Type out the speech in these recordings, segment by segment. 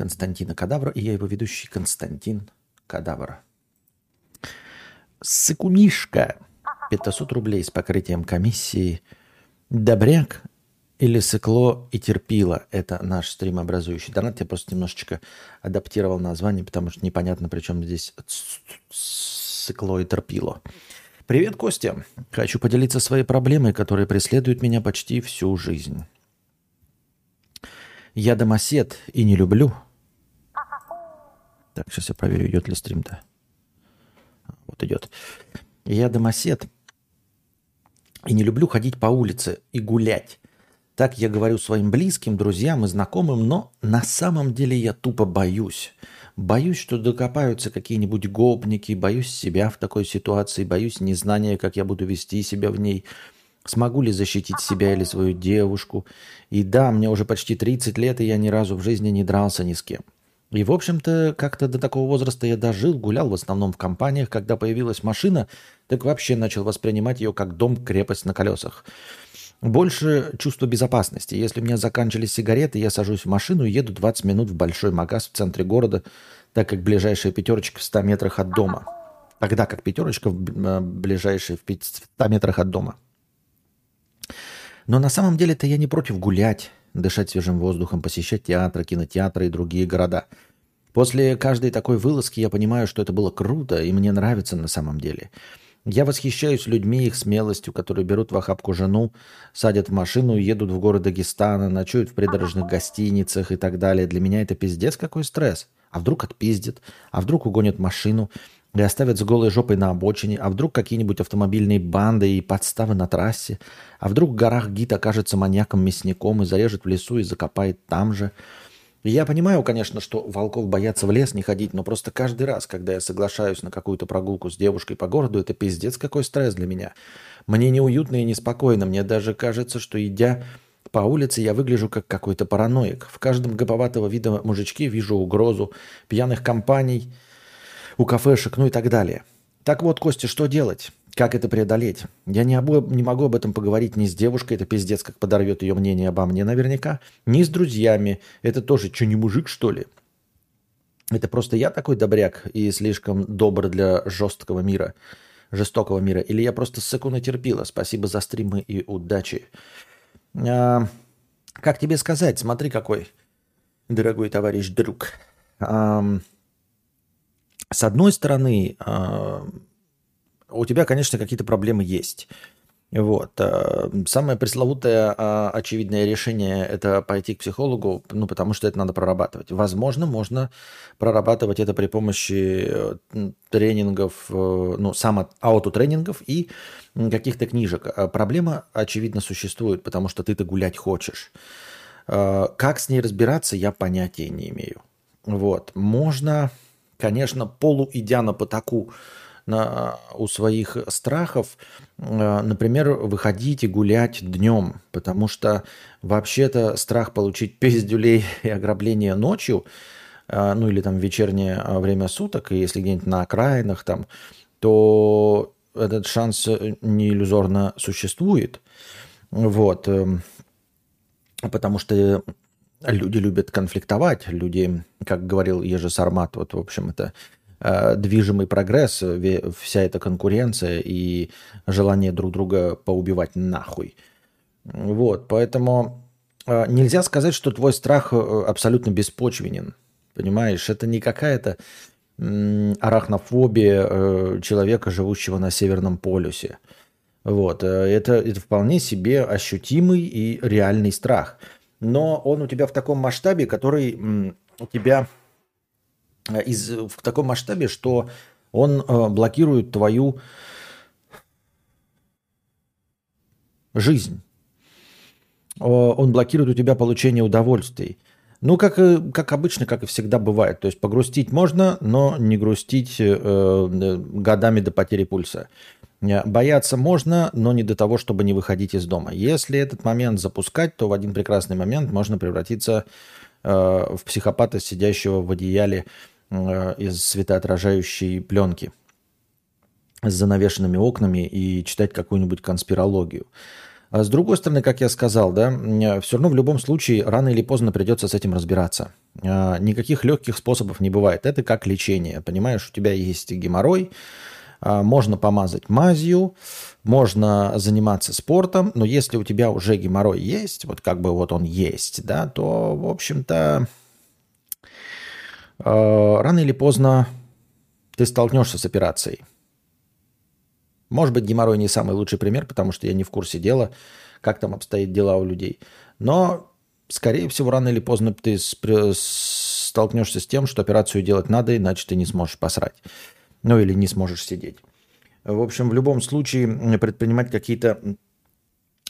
Константина Кадавра, и я его ведущий Константин Кадавр. Сыкунишка. 500 рублей с покрытием комиссии. Добряк или сыкло и терпила. Это наш стримообразующий донат. Я просто немножечко адаптировал название, потому что непонятно, при чем здесь сыкло и терпило. Привет, Костя. Хочу поделиться своей проблемой, которая преследует меня почти всю жизнь. Я домосед и не люблю. Так, сейчас я проверю, идет ли стрим-то. Вот идет. Я домосед и не люблю ходить по улице и гулять. Так я говорю своим близким, друзьям и знакомым, но на самом деле я тупо боюсь. Боюсь, что докопаются какие-нибудь гопники, боюсь себя в такой ситуации, боюсь незнания, как я буду вести себя в ней, смогу ли защитить себя или свою девушку. И да, мне уже почти 30 лет, и я ни разу в жизни не дрался ни с кем. И, в общем-то, как-то до такого возраста я дожил, гулял в основном в компаниях. Когда появилась машина, так вообще начал воспринимать ее как дом-крепость на колесах. Больше чувство безопасности. Если у меня заканчивались сигареты, я сажусь в машину и еду 20 минут в большой магаз в центре города, так как ближайшая пятерочка в 100 метрах от дома. Тогда как пятерочка в э, ближайшей в 100 метрах от дома. Но на самом деле-то я не против гулять, дышать свежим воздухом, посещать театры, кинотеатры и другие города. После каждой такой вылазки я понимаю, что это было круто и мне нравится на самом деле. Я восхищаюсь людьми, их смелостью, которые берут в охапку жену, садят в машину едут в город Дагестана, ночуют в придорожных гостиницах и так далее. Для меня это пиздец какой стресс. А вдруг отпиздят, а вдруг угонят машину и оставят с голой жопой на обочине, а вдруг какие-нибудь автомобильные банды и подставы на трассе, а вдруг в горах гид окажется маньяком-мясником и зарежет в лесу и закопает там же – я понимаю, конечно, что волков боятся в лес не ходить, но просто каждый раз, когда я соглашаюсь на какую-то прогулку с девушкой по городу, это пиздец какой стресс для меня. Мне неуютно и неспокойно. Мне даже кажется, что идя по улице, я выгляжу как какой-то параноик. В каждом гоповатого вида мужичке вижу угрозу, пьяных компаний, у кафешек, ну и так далее. Так вот, Костя, что делать? Как это преодолеть? Я не, обо, не могу об этом поговорить ни с девушкой, это пиздец, как подорвет ее мнение обо мне наверняка, ни с друзьями. Это тоже, что, не мужик, что ли? Это просто я такой добряк и слишком добр для жесткого мира, жестокого мира. Или я просто ссыку натерпила. Спасибо за стримы и удачи. А, как тебе сказать? Смотри, какой дорогой товарищ друг. А, с одной стороны, а, у тебя, конечно, какие-то проблемы есть. Вот. Э, самое пресловутое а, очевидное решение – это пойти к психологу, ну, потому что это надо прорабатывать. Возможно, можно прорабатывать это при помощи э, тренингов, э, ну, само-аутотренингов и каких-то книжек. А проблема, очевидно, существует, потому что ты-то гулять хочешь. Как с ней разбираться, я понятия не имею. Вот. Можно, конечно, полу идя на потаку, на, у своих страхов, э, например, выходить и гулять днем, потому что вообще-то страх получить пиздюлей и ограбление ночью, э, ну или там вечернее э, время суток, и если где-нибудь на окраинах там, то этот шанс не иллюзорно существует. Вот. Эм, потому что люди любят конфликтовать, люди, как говорил Ежи Сармат, вот, в общем, это Э, движимый прогресс, вся эта конкуренция и желание друг друга поубивать нахуй. Вот, поэтому э, нельзя сказать, что твой страх э, абсолютно беспочвенен. Понимаешь, это не какая-то арахнофобия человека, живущего на Северном полюсе. Вот, это, это вполне себе ощутимый и реальный страх. Но он у тебя в таком масштабе, который у тебя Э, из, в таком масштабе, что он э, блокирует твою жизнь. Он блокирует у тебя получение удовольствий. Ну, как, как обычно, как и всегда бывает. То есть погрустить можно, но не грустить э, годами до потери пульса. Бояться можно, но не до того, чтобы не выходить из дома. Если этот момент запускать, то в один прекрасный момент можно превратиться э, в психопата, сидящего в одеяле Э, из светоотражающей пленки с занавешенными окнами и читать какую-нибудь конспирологию. А с другой стороны, как я сказал, да, все равно в любом случае рано или поздно придется с этим разбираться. А, никаких легких способов не бывает. Это как лечение. Понимаешь, у тебя есть геморрой, можно помазать мазью, можно заниматься спортом, но если у тебя уже геморрой есть, вот как бы вот он есть, да, то, в общем-то, рано или поздно ты столкнешься с операцией. Может быть, геморрой не самый лучший пример, потому что я не в курсе дела, как там обстоят дела у людей. Но, скорее всего, рано или поздно ты столкнешься с тем, что операцию делать надо, иначе ты не сможешь посрать. Ну или не сможешь сидеть. В общем, в любом случае предпринимать какие-то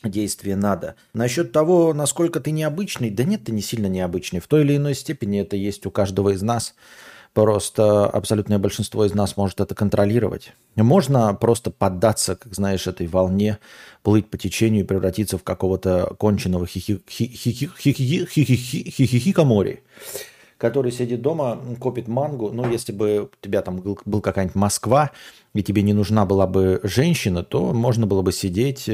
действия надо. Насчет того, насколько ты необычный, да нет, ты не сильно необычный. В той или иной степени это есть у каждого из нас – Просто абсолютное большинство из нас может это контролировать. Можно просто поддаться, как знаешь, этой волне, плыть по течению и превратиться в какого-то конченного хихикамори, который сидит дома, копит мангу. Ну, если бы у тебя там был какая-нибудь Москва, и тебе не нужна была бы женщина, то можно было бы сидеть,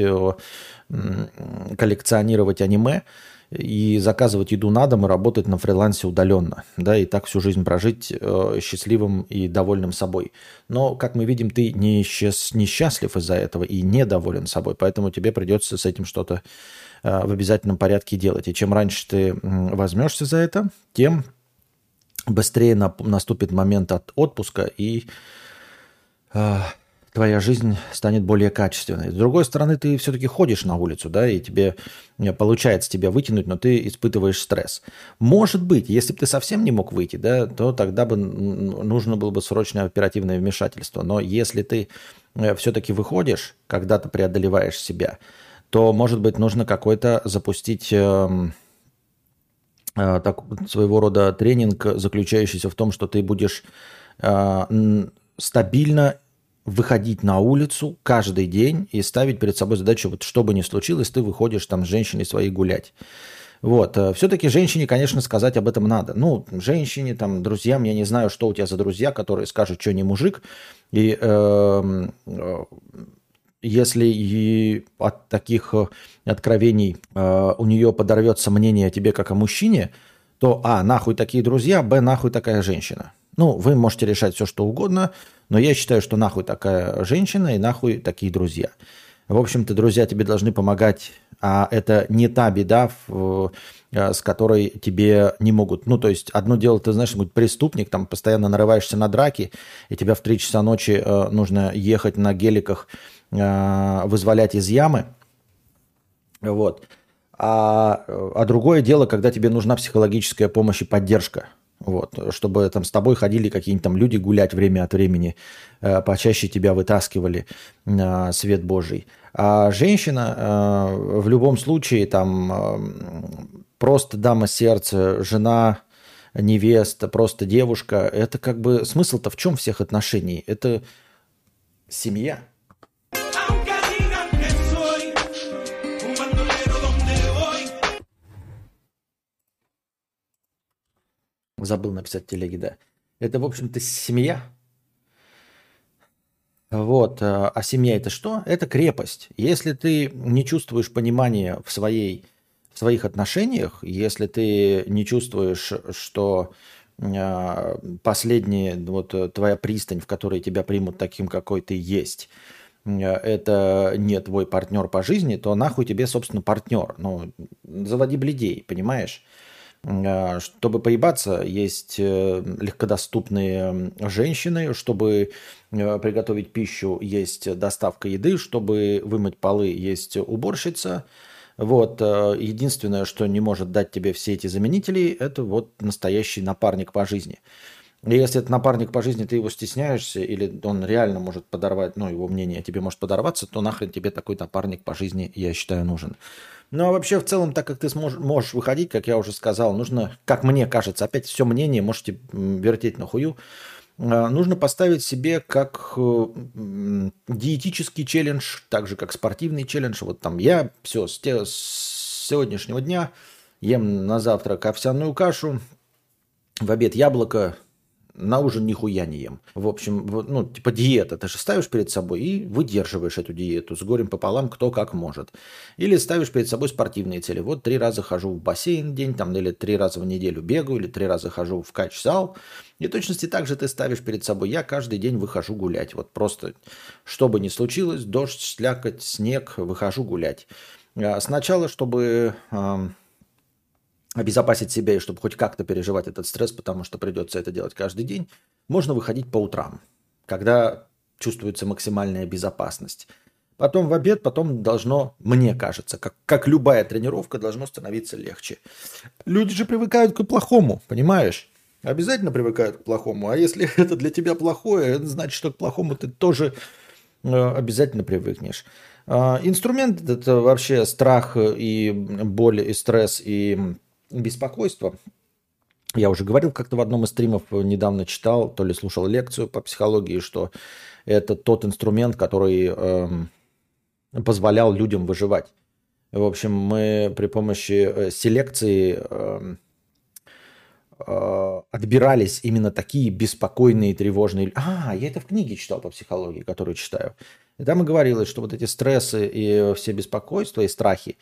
коллекционировать аниме, и заказывать еду на дом и работать на фрилансе удаленно, да, и так всю жизнь прожить э, счастливым и довольным собой. Но, как мы видим, ты не счаст, несчастлив из-за этого и недоволен собой, поэтому тебе придется с этим что-то э, в обязательном порядке делать. И чем раньше ты возьмешься за это, тем быстрее на, наступит момент от отпуска и э, твоя жизнь станет более качественной. С другой стороны, ты все-таки ходишь на улицу, да, и тебе э, получается тебя вытянуть, но ты испытываешь стресс. Может быть, если бы ты совсем не мог выйти, да, то тогда бы нужно было бы срочное оперативное вмешательство. Но если ты э, все-таки выходишь, когда ты преодолеваешь себя, то, может быть, нужно какой-то запустить э, так, своего рода тренинг, заключающийся в том, что ты будешь стабильно выходить на улицу каждый день и ставить перед собой задачу, вот что бы ни случилось, ты выходишь там с женщиной своей гулять. Вот. Э, Все-таки женщине, конечно, сказать об этом надо. Ну, женщине, там, друзьям, я не знаю, что у тебя за друзья, которые скажут, что не мужик. И э, э, если и от таких э, откровений э, у нее подорвется мнение о тебе как о мужчине, то а, нахуй такие друзья, б, нахуй такая женщина. Ну, вы можете решать все, что угодно, но я считаю, что нахуй такая женщина и нахуй такие друзья. В общем-то, друзья тебе должны помогать, а это не та беда, в, э, с которой тебе не могут. Ну, то есть, одно дело, ты знаешь, быть преступник, там постоянно нарываешься на драки, и тебя в 3 часа ночи э, нужно ехать на геликах, вызволять из ямы. Вот. А, а другое дело, когда тебе нужна психологическая помощь и поддержка. Вот, чтобы там с тобой ходили какие-нибудь там люди гулять время от времени, э, почаще тебя вытаскивали на свет Божий. А женщина э, в любом случае там э, просто дама сердца, жена, невеста, просто девушка, это как бы смысл-то в чем всех отношений? Это семья. Забыл написать в телеге, да. Это, в общем-то, семья. Вот. Э, а семья это что? Это крепость. Если ты не чувствуешь понимания в, своей, в своих отношениях, если ты не чувствуешь, что э, последняя вот э, твоя пристань, в которой тебя примут таким, какой ты есть, это не твой партнер по жизни, то нахуй тебе, собственно, партнер. Ну, заводи бледей, понимаешь? А, чтобы поебаться, есть э, легкодоступные женщины, чтобы э, приготовить пищу, есть доставка еды, чтобы вымыть полы, есть уборщица. Вот, э, единственное, что не может дать тебе все эти заменители, это вот настоящий напарник по жизни. И если это напарник по жизни, ты его стесняешься, или он реально может подорвать, ну, его мнение тебе может подорваться, то нахрен тебе такой напарник по жизни, я считаю, нужен. Ну а вообще в целом, так как ты сможешь, можешь выходить, как я уже сказал, нужно, как мне кажется, опять все мнение можете вертеть на хую, а, нужно поставить себе как э, диетический челлендж, так же как спортивный челлендж. Вот там я все с, те, с сегодняшнего дня ем на завтрак овсяную кашу, в обед яблоко, на ужин нихуя не ем. В общем, ну, типа диета. Ты же ставишь перед собой и выдерживаешь эту диету с горем пополам, кто как может. Или ставишь перед собой спортивные цели. Вот три раза хожу в бассейн день, там, или три раза в неделю бегаю, или три раза хожу в кач-зал. И точности так же ты ставишь перед собой. Я каждый день выхожу гулять. Вот просто, что бы ни случилось, дождь, слякоть, снег, выхожу гулять. А сначала, чтобы обезопасить себя и чтобы хоть как-то переживать этот стресс, потому что придется это делать каждый день, можно выходить по утрам, когда чувствуется максимальная безопасность. Потом в обед, потом должно, мне кажется, как, как любая тренировка, должно становиться легче. Люди же привыкают к плохому, понимаешь? Обязательно привыкают к плохому. А если это для тебя плохое, значит, что к плохому ты тоже э, обязательно привыкнешь. Э, инструмент это вообще страх и боль, и стресс, и беспокойство. Я уже говорил как-то в одном из стримов, недавно читал, то ли слушал лекцию по психологии, что это тот инструмент, который э, позволял людям выживать. В общем, мы при помощи э, селекции э, э, отбирались именно такие беспокойные, тревожные. А, я это в книге читал по психологии, которую читаю. И там и говорилось, что вот эти стрессы и все беспокойства и страхи,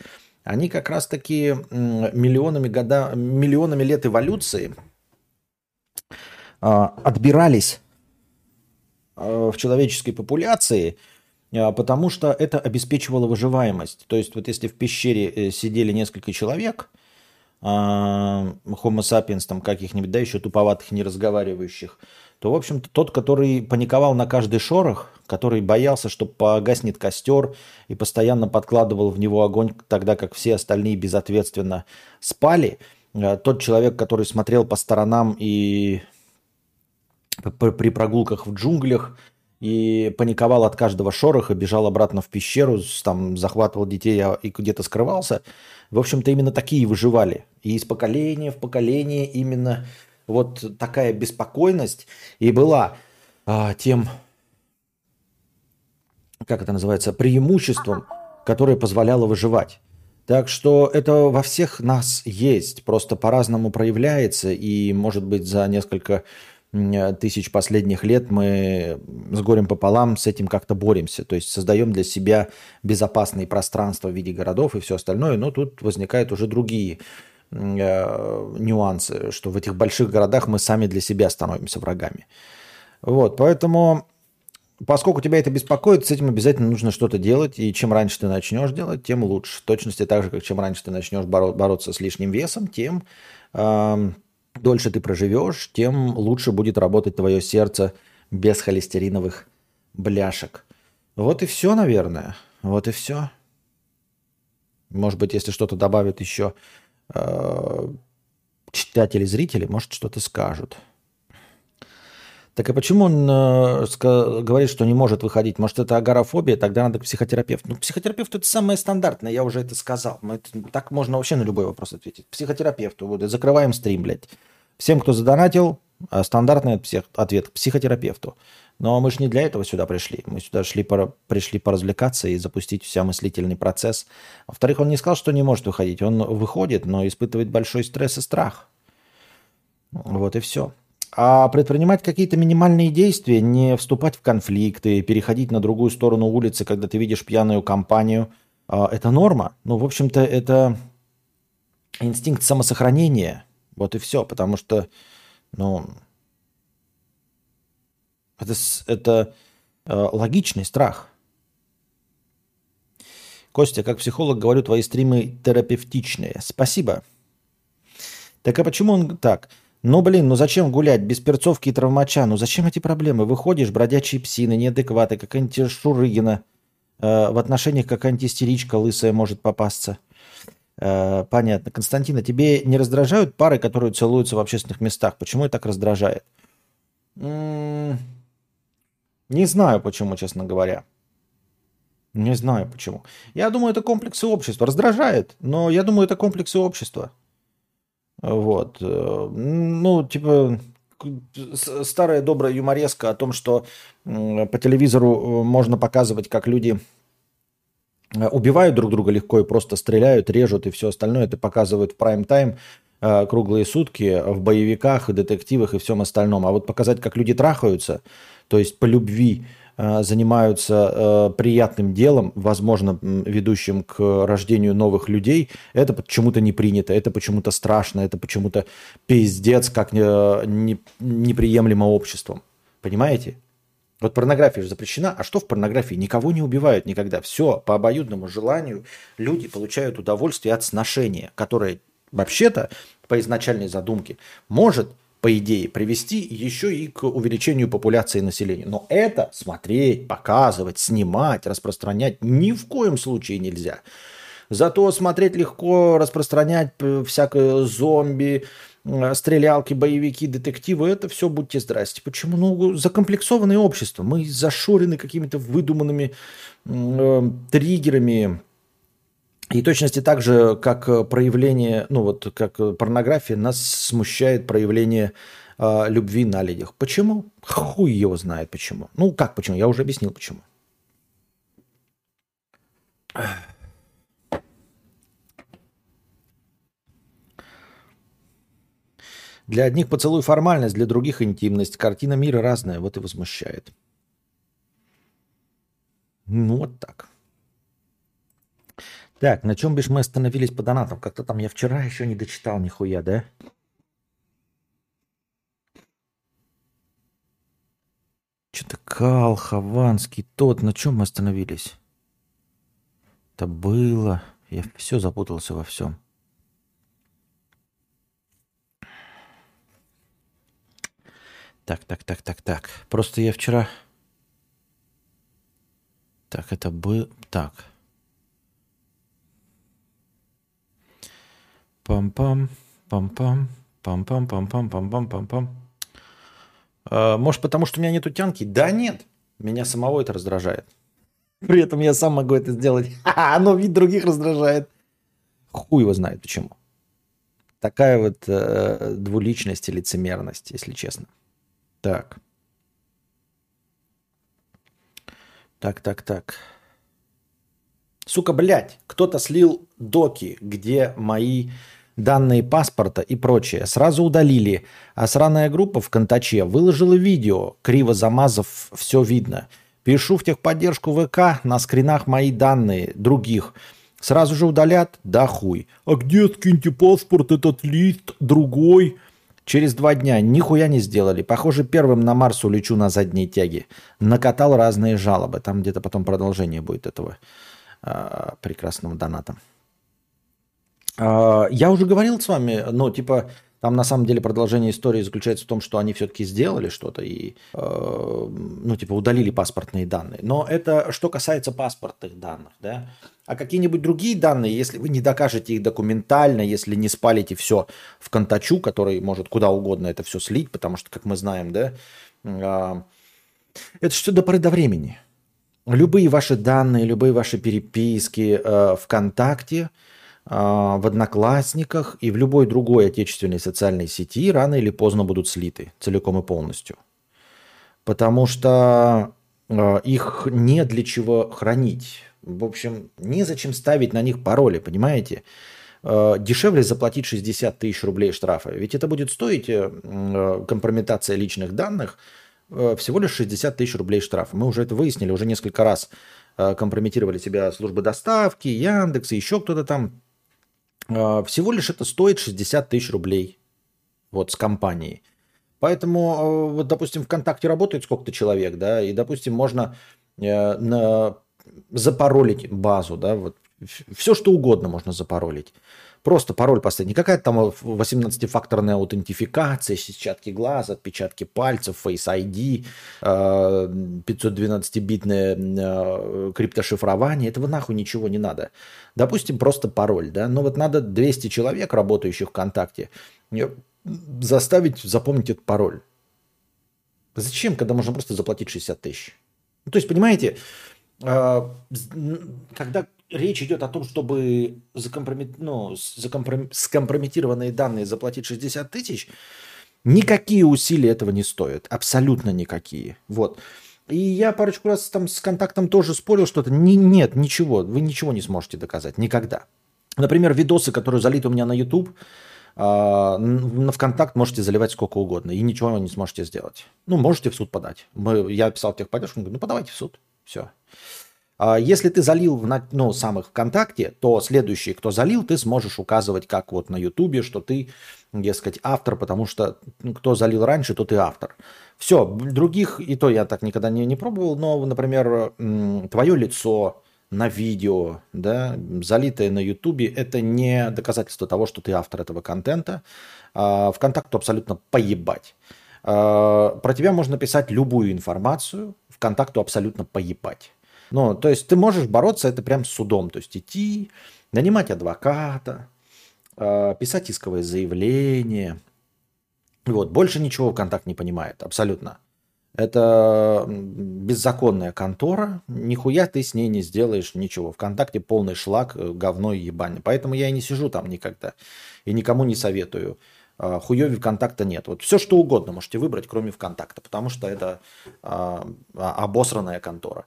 они как раз-таки миллионами, года, миллионами лет эволюции а, отбирались а, в человеческой популяции, а, потому что это обеспечивало выживаемость. То есть вот если в пещере э, сидели несколько человек, Homo sapiens, там каких-нибудь, да, еще туповатых, не разговаривающих, то, в общем-то, тот, который паниковал на каждый шорох, который боялся, что погаснет костер и постоянно подкладывал в него огонь, тогда как все остальные безответственно спали, э, тот человек, который смотрел по сторонам и при прогулках в джунглях и паниковал от каждого шороха, бежал обратно в пещеру, там захватывал детей а, и где-то скрывался. В общем-то, именно такие выживали. И из поколения в поколение именно вот такая беспокойность и была а, тем, как это называется, преимуществом, которое позволяло выживать. Так что это во всех нас есть, просто по-разному проявляется, и, может быть, за несколько тысяч последних лет мы с горем пополам с этим как-то боремся. То есть создаем для себя безопасные пространства в виде городов и все остальное, но тут возникают уже другие Э, нюансы, что в этих больших городах мы сами для себя становимся врагами. Вот, поэтому, поскольку тебя это беспокоит, с этим обязательно нужно что-то делать, и чем раньше ты начнешь делать, тем лучше. В точности так же, как чем раньше ты начнешь боро- бороться с лишним весом, тем э, дольше ты проживешь, тем лучше будет работать твое сердце без холестериновых бляшек. Вот и все, наверное. Вот и все. Может быть, если что-то добавит еще читатели, зрители, может, что-то скажут. Так и почему он э, говорит, что не может выходить? Может, это агорафобия? Тогда надо к психотерапевту. Ну, психотерапевт это самое стандартное, я уже это сказал. Мы это, так можно вообще на любой вопрос ответить. Психотерапевту. Вот, закрываем стрим, блядь. Всем, кто задонатил, э, стандартный ответ психотерапевту. Но мы же не для этого сюда пришли. Мы сюда шли пора, пришли поразвлекаться и запустить вся мыслительный процесс. Во-вторых, он не сказал, что не может выходить. Он выходит, но испытывает большой стресс и страх. Вот и все. А предпринимать какие-то минимальные действия, не вступать в конфликты, переходить на другую сторону улицы, когда ты видишь пьяную компанию, а, это норма. Ну, в общем-то, это инстинкт самосохранения. Вот и все. Потому что, ну, это, это э, логичный страх. Костя, как психолог говорю, твои стримы терапевтичные. Спасибо. Так а почему он так? Ну, блин, ну зачем гулять без перцовки и травмача? Ну зачем эти проблемы? Выходишь, бродячие псины, неадекваты, какая-нибудь Шурыгина. Э, в отношениях какая-нибудь истеричка лысая может попасться. Э, понятно. Константина, тебе не раздражают пары, которые целуются в общественных местах? Почему это так раздражает? М-м- не знаю почему, честно говоря. Не знаю почему. Я думаю, это комплексы общества. Раздражает, но я думаю, это комплексы общества. Вот. Э, ну, типа, старая добрая юмореска о том, что по телевизору э, можно показывать, как люди э, убивают друг друга легко и просто стреляют, режут и все остальное. Это показывают в прайм-тайм круглые сутки в боевиках, и детективах и всем остальном. А вот показать, как люди трахаются, то есть по любви э, занимаются э, приятным делом, возможно, ведущим к рождению новых людей, это почему-то не принято, это почему-то страшно, это почему-то пиздец, как не, неприемлемо обществом. Понимаете? Вот порнография же запрещена, а что в порнографии? Никого не убивают никогда. Все по обоюдному желанию люди получают удовольствие от сношения, которое вообще-то по изначальной задумке может, по идее, привести еще и к увеличению популяции населения. Но это смотреть, показывать, снимать, распространять ни в коем случае нельзя. Зато смотреть легко, распространять э, всякое зомби, Э, стрелялки, боевики, детективы, это все будьте здрасте. Почему? Ну, закомплексованное общество. Мы зашорены какими-то выдуманными э, триггерами. И точности так же, как проявление, ну вот как порнография, нас смущает проявление э, любви на людях. Почему? Хуй его знает почему. Ну как почему? Я уже объяснил почему. Для одних поцелуй формальность, для других интимность. Картина мира разная, вот и возмущает. Ну, вот так. Так, на чем бишь мы остановились по донатам? Как-то там я вчера еще не дочитал нихуя, да? Что-то Кал, Хованский, тот, на чем мы остановились? Это было. Я все запутался во всем. Так, так, так, так, так. Просто я вчера... Так, это был... Так. Пам-пам, пам-пам, пам-пам, пам-пам, пам-пам, пам-пам. А, может, потому что у меня нету тянки? Да нет. Меня самого это раздражает. При этом я сам могу это сделать. Но вид других раздражает. Хуй его знает почему. Такая вот э, двуличность и лицемерность, если честно. Так. Так, так, так. Сука, блядь, кто-то слил доки, где мои данные паспорта и прочее. Сразу удалили. А сраная группа в Контаче выложила видео, криво замазав, все видно. Пишу в техподдержку ВК, на скринах мои данные, других. Сразу же удалят? Да хуй. А где скиньте паспорт, этот лист, другой? Через два дня нихуя не сделали. Похоже, первым на Марс улечу на задней тяге. Накатал разные жалобы. Там где-то потом продолжение будет этого э, прекрасного доната. Э, я уже говорил с вами, ну, типа, там на самом деле продолжение истории заключается в том, что они все-таки сделали что-то и, э, ну, типа, удалили паспортные данные. Но это что касается паспортных данных, да. А какие-нибудь другие данные, если вы не докажете их документально, если не спалите все в контачу, который может куда угодно это все слить, потому что, как мы знаем, да, э, это все до поры до времени. Любые ваши данные, любые ваши переписки э, ВКонтакте – а, в Одноклассниках и в любой другой отечественной социальной сети рано или поздно будут слиты целиком и полностью. Потому что а, их не для чего хранить. В общем, незачем ставить на них пароли, понимаете? А, дешевле заплатить 60 тысяч рублей штрафа. Ведь это будет стоить э, компрометация личных данных э, всего лишь 60 тысяч рублей штрафа. Мы уже это выяснили, уже несколько раз компрометировали себя службы доставки, Яндекс и еще кто-то там. А, всего лишь это стоит 60 тысяч рублей вот с компанией. Поэтому, а, вот, допустим, ВКонтакте работает сколько-то человек, да, и, допустим, можно э, на, запаролить базу, да, вот все что угодно можно запаролить. Просто пароль поставить. Не какая-то там 18-факторная аутентификация, сетчатки глаз, отпечатки пальцев, Face ID, 512-битное э, криптошифрование. Этого нахуй ничего не надо. Допустим, просто пароль. Да? Но вот надо 200 человек, работающих ВКонтакте, заставить запомнить этот пароль. Зачем, когда можно просто заплатить 60 тысяч? Ну, то есть, понимаете, э, когда речь идет о том, чтобы закомпрометированные ну, закомпром... скомпрометированные данные заплатить 60 тысяч, никакие усилия этого не стоят. Абсолютно никакие. Вот. И я парочку раз там с контактом тоже спорил что-то. Не, нет, ничего. Вы ничего не сможете доказать. Никогда. Например, видосы, которые залиты у меня на YouTube, А, на ВКонтакт можете заливать сколько угодно, и ничего не сможете сделать. Ну, можете в суд подать. Мы, я писал техподдержку, говорю, ну, подавайте в суд. Все. А если ты залил в ну, самых ВКонтакте, то следующий, кто залил, ты сможешь указывать, как вот на Ютубе, что ты, дескать, автор, потому что ну, кто залил раньше, тот и автор. Все, других, и то я так никогда не, не пробовал, но, например, твое лицо на видео, да, залитое на Ютубе, это не доказательство того, что ты автор этого контента. А, ВКонтакту абсолютно поебать. А, про тебя можно писать любую информацию, ВКонтакту абсолютно поебать. Ну, то есть ты можешь бороться это прям судом, то есть идти, нанимать адвоката, э, писать исковое заявление. Вот, больше ничего ВКонтакт не понимает, абсолютно. Это беззаконная контора, нихуя ты с ней не сделаешь ничего. Вконтакте полный шлак, э, говно и ебань. Поэтому я и не сижу там никогда. И никому не советую. А, Хуёви ВКонтакта нет. Вот все, что угодно можете выбрать, кроме ВКонтакта, потому что это а, а обосранная контора.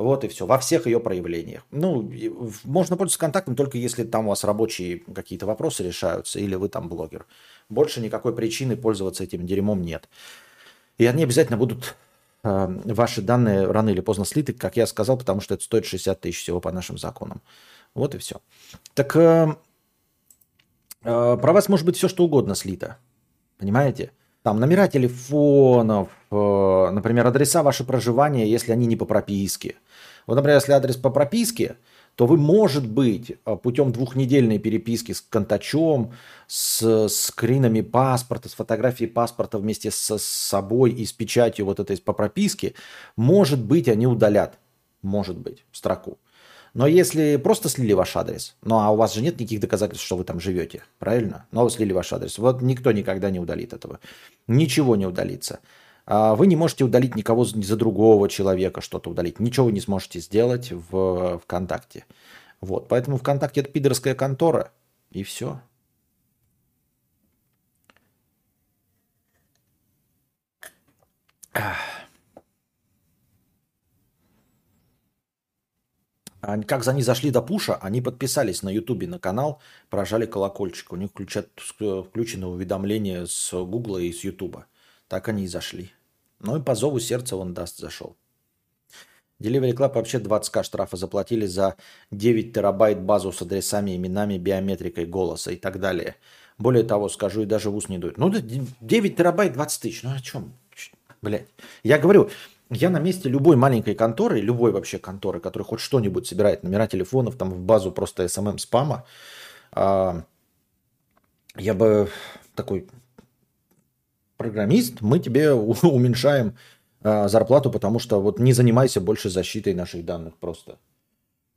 Вот и все. Во всех ее проявлениях. Ну, можно пользоваться контактом только если там у вас рабочие какие-то вопросы решаются, или вы там блогер. Больше никакой причины пользоваться этим дерьмом нет. И они обязательно будут э, ваши данные рано или поздно слиты, как я сказал, потому что это стоит 60 тысяч всего по нашим законам. Вот и все. Так э, э, про вас может быть все, что угодно слито. Понимаете? Там номера телефонов, э, например, адреса вашего проживания, если они не по прописке – вот, например, если адрес по прописке, то вы, может быть, э, путем двухнедельной переписки с контачом, с скринами паспорта, с фотографией паспорта вместе с собой и с печатью вот этой по прописке, может быть, они удалят, может быть, строку. Но если просто слили ваш адрес, ну а у вас же нет никаких доказательств, что вы там живете, правильно? Но вы слили ваш адрес, вот никто никогда не удалит этого. Ничего не удалится. А вы не можете удалить никого за другого человека, что-то удалить. Ничего вы не сможете сделать в ВКонтакте. Вот. Поэтому ВКонтакте это пидорская контора. И все. Как за они зашли до пуша, они подписались на Ютубе на канал, прожали колокольчик. У них включат, включено уведомление с Гугла и с Ютуба. Так они и зашли. Ну и по зову сердца он даст зашел. Delivery Club вообще 20к штрафа заплатили за 9 терабайт базу с адресами, именами, биометрикой голоса и так далее. Более того, скажу, и даже в ус не дует. Ну, 9 терабайт 20 тысяч. Ну, о чем? Блять. Я говорю, я на месте любой маленькой конторы, любой вообще конторы, которая хоть что-нибудь собирает, номера телефонов, там в базу просто SMM спама, а, я бы такой, программист, мы тебе уменьшаем э, зарплату, потому что вот не занимайся больше защитой наших данных просто.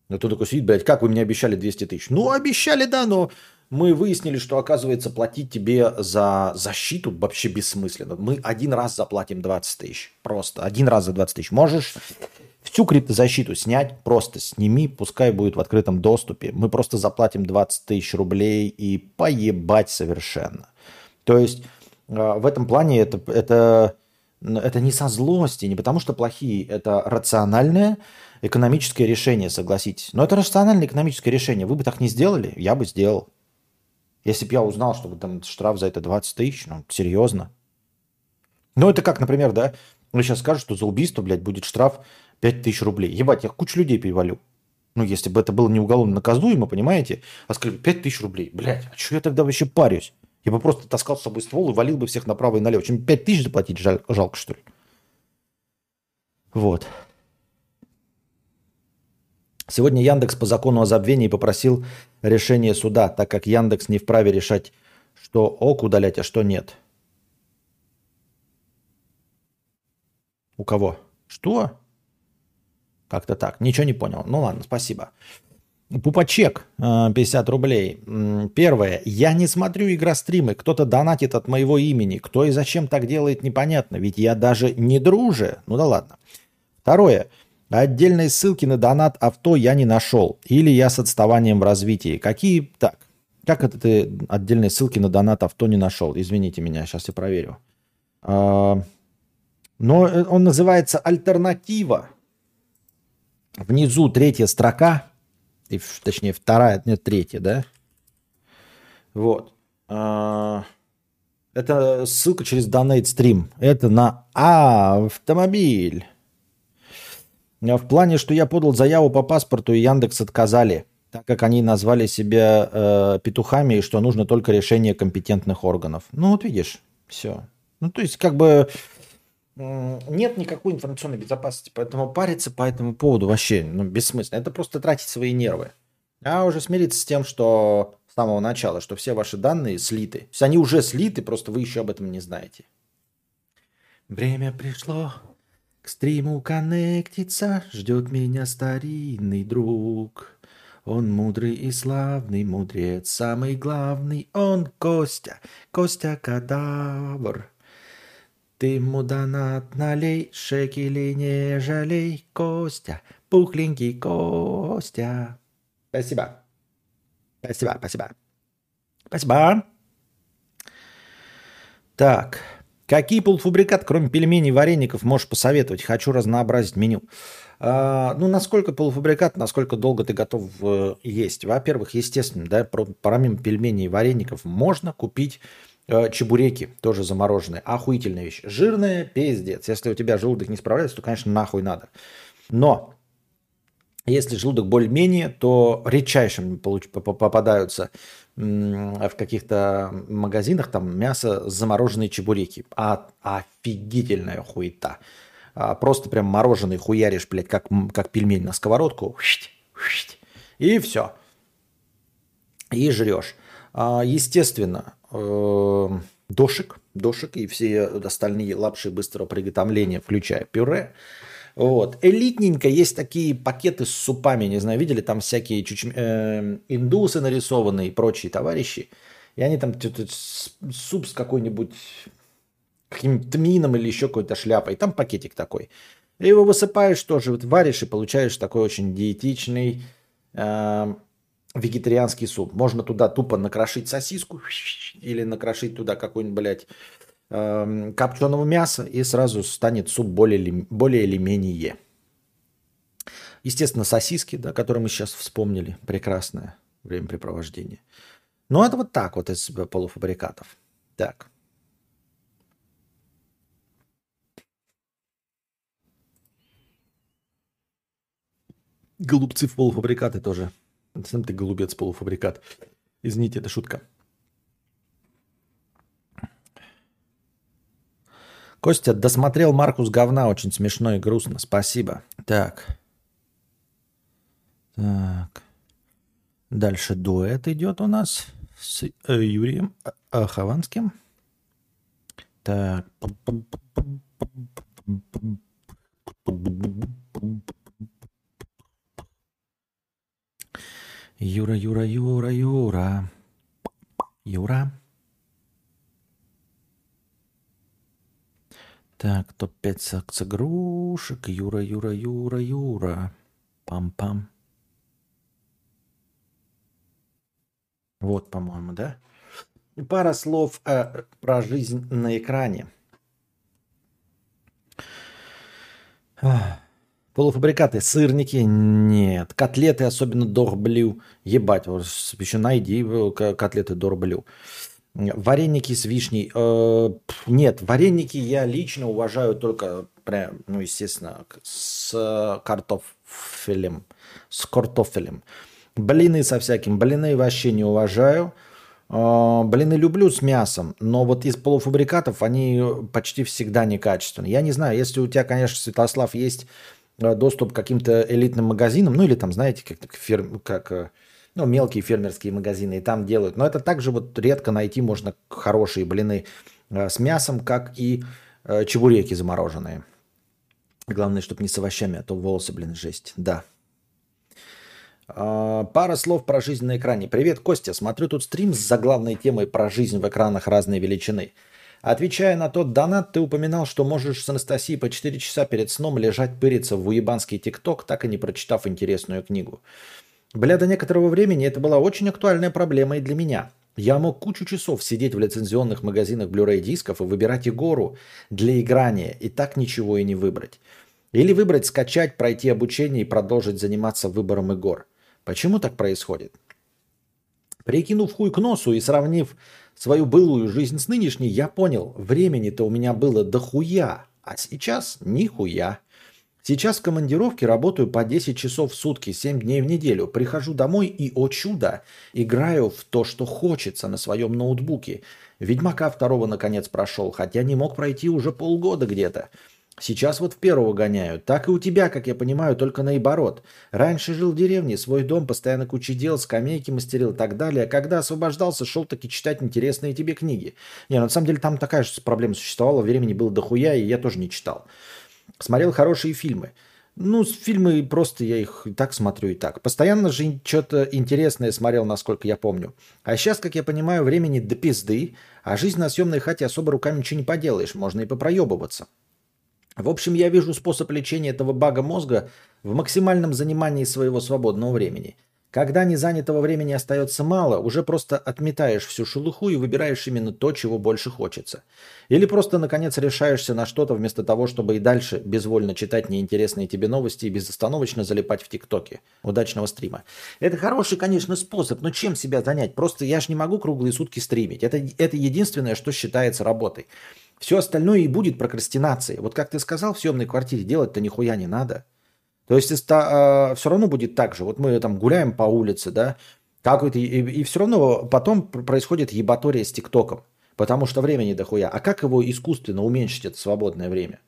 Но тут такой сидит, блядь, как вы мне обещали 200 тысяч? Ну, обещали, да, но мы выяснили, что, оказывается, платить тебе за защиту вообще бессмысленно. Мы один раз заплатим 20 тысяч. Просто один раз за 20 тысяч. Можешь всю криптозащиту снять, просто сними, пускай будет в открытом доступе. Мы просто заплатим 20 тысяч рублей и поебать совершенно. То есть а, в этом плане это, это, это не со злости, не потому что плохие, это рациональное экономическое решение, согласитесь. Но это рациональное экономическое решение. Вы бы так не сделали, я бы сделал. Если бы я узнал, что там штраф за это 20 тысяч, ну, серьезно. Ну, это как, например, да, вы сейчас скажут, что за убийство, блядь, будет штраф 5 тысяч рублей. Ебать, я кучу людей перевалю. Ну, если бы это было не уголовно наказуемо, понимаете? А скажу, 5 тысяч рублей. Блядь, а что я тогда вообще парюсь? Я бы просто таскал с собой ствол и валил бы всех направо и налево. Чем 5 тысяч заплатить жаль, жалко, что ли? Вот. Сегодня Яндекс по закону о забвении попросил решение суда, так как Яндекс не вправе решать, что ок удалять, а что нет. У кого? Что? Как-то так. Ничего не понял. Ну ладно, спасибо. Пупачек, 50 э, рублей. Первое. Я не смотрю игростримы. Кто-то донатит от моего имени. Кто и зачем так делает, непонятно. Ведь я даже не друже. Ну да ладно. Второе. Отдельные ссылки на донат авто я не нашел. Или я с отставанием в развитии. Какие... Так. Как это ты отдельные ссылки на донат авто не нашел? Извините меня, сейчас я проверю. А, но э, он называется «Альтернатива». Внизу третья строка – точнее вторая, нет, третья, да? Вот. А, это ссылка через Donate Stream. Это на автомобиль. А в плане, что я подал заяву по паспорту, и Яндекс отказали, так как они назвали себя э, петухами, и что нужно только решение компетентных органов. Ну вот видишь, все. Ну то есть как бы нет никакой информационной безопасности, поэтому париться по этому поводу вообще ну, бессмысленно. Это просто тратить свои нервы. А уже смириться с тем, что с самого начала, что все ваши данные слиты. То есть они уже слиты, просто вы еще об этом не знаете. Время пришло к стриму коннектиться, ждет меня старинный друг. Он мудрый и славный мудрец, самый главный, он Костя, Костя Кадавр. Ты ему донат налей, шекели не жалей, Костя, пухленький Костя. Спасибо. Спасибо, спасибо. Спасибо. Так. Какие полуфабрикаты, кроме пельменей и вареников, можешь посоветовать? Хочу разнообразить меню. А, ну, насколько полуфабрикат, насколько долго ты готов э, есть? Во-первых, естественно, да, помимо пельменей и вареников можно купить чебуреки, тоже замороженные. Охуительная вещь. Жирная, пиздец. Если у тебя желудок не справляется, то, конечно, нахуй надо. Но если желудок более-менее, то редчайшим попадаются в каких-то магазинах там мясо замороженные чебуреки. А офигительная хуета. А, просто прям мороженый хуяришь, блядь, как, как пельмень на сковородку. И все. И жрешь. А, естественно, э, дошик, дошик и все остальные лапши быстрого приготовления, включая пюре – вот. Элитненько есть такие пакеты с супами, не знаю, видели, там всякие чуч... э, индусы нарисованные и прочие товарищи. И они там суп с какой-нибудь каким-то тмином или еще какой-то шляпой. Там пакетик такой. И его высыпаешь тоже, вот варишь и получаешь такой очень диетичный э, вегетарианский суп. Можно туда тупо накрошить сосиску или накрошить туда какой-нибудь, блядь, э, копченого мяса, и сразу станет суп более, более или менее. Естественно, сосиски, да, которые мы сейчас вспомнили, прекрасное времяпрепровождение. Но это вот так вот из полуфабрикатов. Так. Голубцы в полуфабрикаты тоже. Сам ты голубец полуфабрикат. Извините, это шутка. Костя, досмотрел Маркус говна, очень смешно и грустно. Спасибо. Так. Так. Дальше дуэт идет у нас с э, Юрием э, Хованским. Так. Юра, Юра, Юра, Юра. Юра. Так, топ-5 сакс игрушек. Юра, Юра, Юра, Юра. Пам-пам. Вот, по-моему, да? Пара слов э, про жизнь на экране. Полуфабрикаты, сырники, нет. Котлеты, особенно дорблю. Ебать, вот еще найди э, котлеты дорблю. Вареники с вишней. Э, нет, вареники я лично уважаю только, прям, ну, естественно, с картофелем. С картофелем. Блины со всяким. Блины вообще не уважаю. Э, блины люблю с мясом, но вот из полуфабрикатов они почти всегда некачественные. Я не знаю, если у тебя, конечно, Святослав, есть доступ к каким-то элитным магазинам, ну или там, знаете, как, фирм, как ну, мелкие фермерские магазины и там делают. Но это также вот редко найти можно хорошие блины э, с мясом, как и э, чебуреки замороженные. Главное, чтобы не с овощами, а то волосы, блин, жесть. Да. А, пара слов про жизнь на экране. Привет, Костя. Смотрю тут стрим с заглавной темой про жизнь в экранах разной величины. Отвечая на тот донат, ты упоминал, что можешь с Анастасией по 4 часа перед сном лежать пыриться в уебанский ТикТок, так и не прочитав интересную книгу. Бля, до некоторого времени это была очень актуальная проблема и для меня. Я мог кучу часов сидеть в лицензионных магазинах Blu-ray дисков и выбирать игору для играния, и так ничего и не выбрать. Или выбрать, скачать, пройти обучение и продолжить заниматься выбором игр. Почему так происходит? Прикинув хуй к носу и сравнив свою былую жизнь с нынешней, я понял, времени-то у меня было дохуя, а сейчас нихуя. Сейчас в командировке работаю по 10 часов в сутки, 7 дней в неделю. Прихожу домой и, о чудо, играю в то, что хочется на своем ноутбуке. Ведьмака второго наконец прошел, хотя не мог пройти уже полгода где-то. Сейчас вот в первого гоняю. Так и у тебя, как я понимаю, только наоборот. Раньше жил в деревне, свой дом, постоянно куча дел, скамейки мастерил и так далее. А когда освобождался, шел таки читать интересные тебе книги. Не, ну, на самом деле там такая же проблема существовала, времени было дохуя, и я тоже не читал. Смотрел хорошие фильмы. Ну, фильмы просто я их и так смотрю, и так. Постоянно же что-то интересное смотрел, насколько я помню. А сейчас, как я понимаю, времени до пизды, а жизнь на съемной хате особо руками ничего не поделаешь, можно и попроебываться. В общем, я вижу способ лечения этого бага мозга в максимальном занимании своего свободного времени – когда незанятого времени остается мало, уже просто отметаешь всю шелуху и выбираешь именно то, чего больше хочется. Или просто, наконец, решаешься на что-то вместо того, чтобы и дальше безвольно читать неинтересные тебе новости и безостановочно залипать в ТикТоке. Удачного стрима. Это хороший, конечно, способ, но чем себя занять? Просто я же не могу круглые сутки стримить. Это, это единственное, что считается работой. Все остальное и будет прокрастинацией. Вот как ты сказал, в съемной квартире делать-то нихуя не надо. То есть это, э, все равно будет так же. Вот мы там гуляем по улице, да, какой-то, и, и все равно потом происходит ебатория с ТикТоком, потому что времени дохуя. А как его искусственно уменьшить, это свободное время?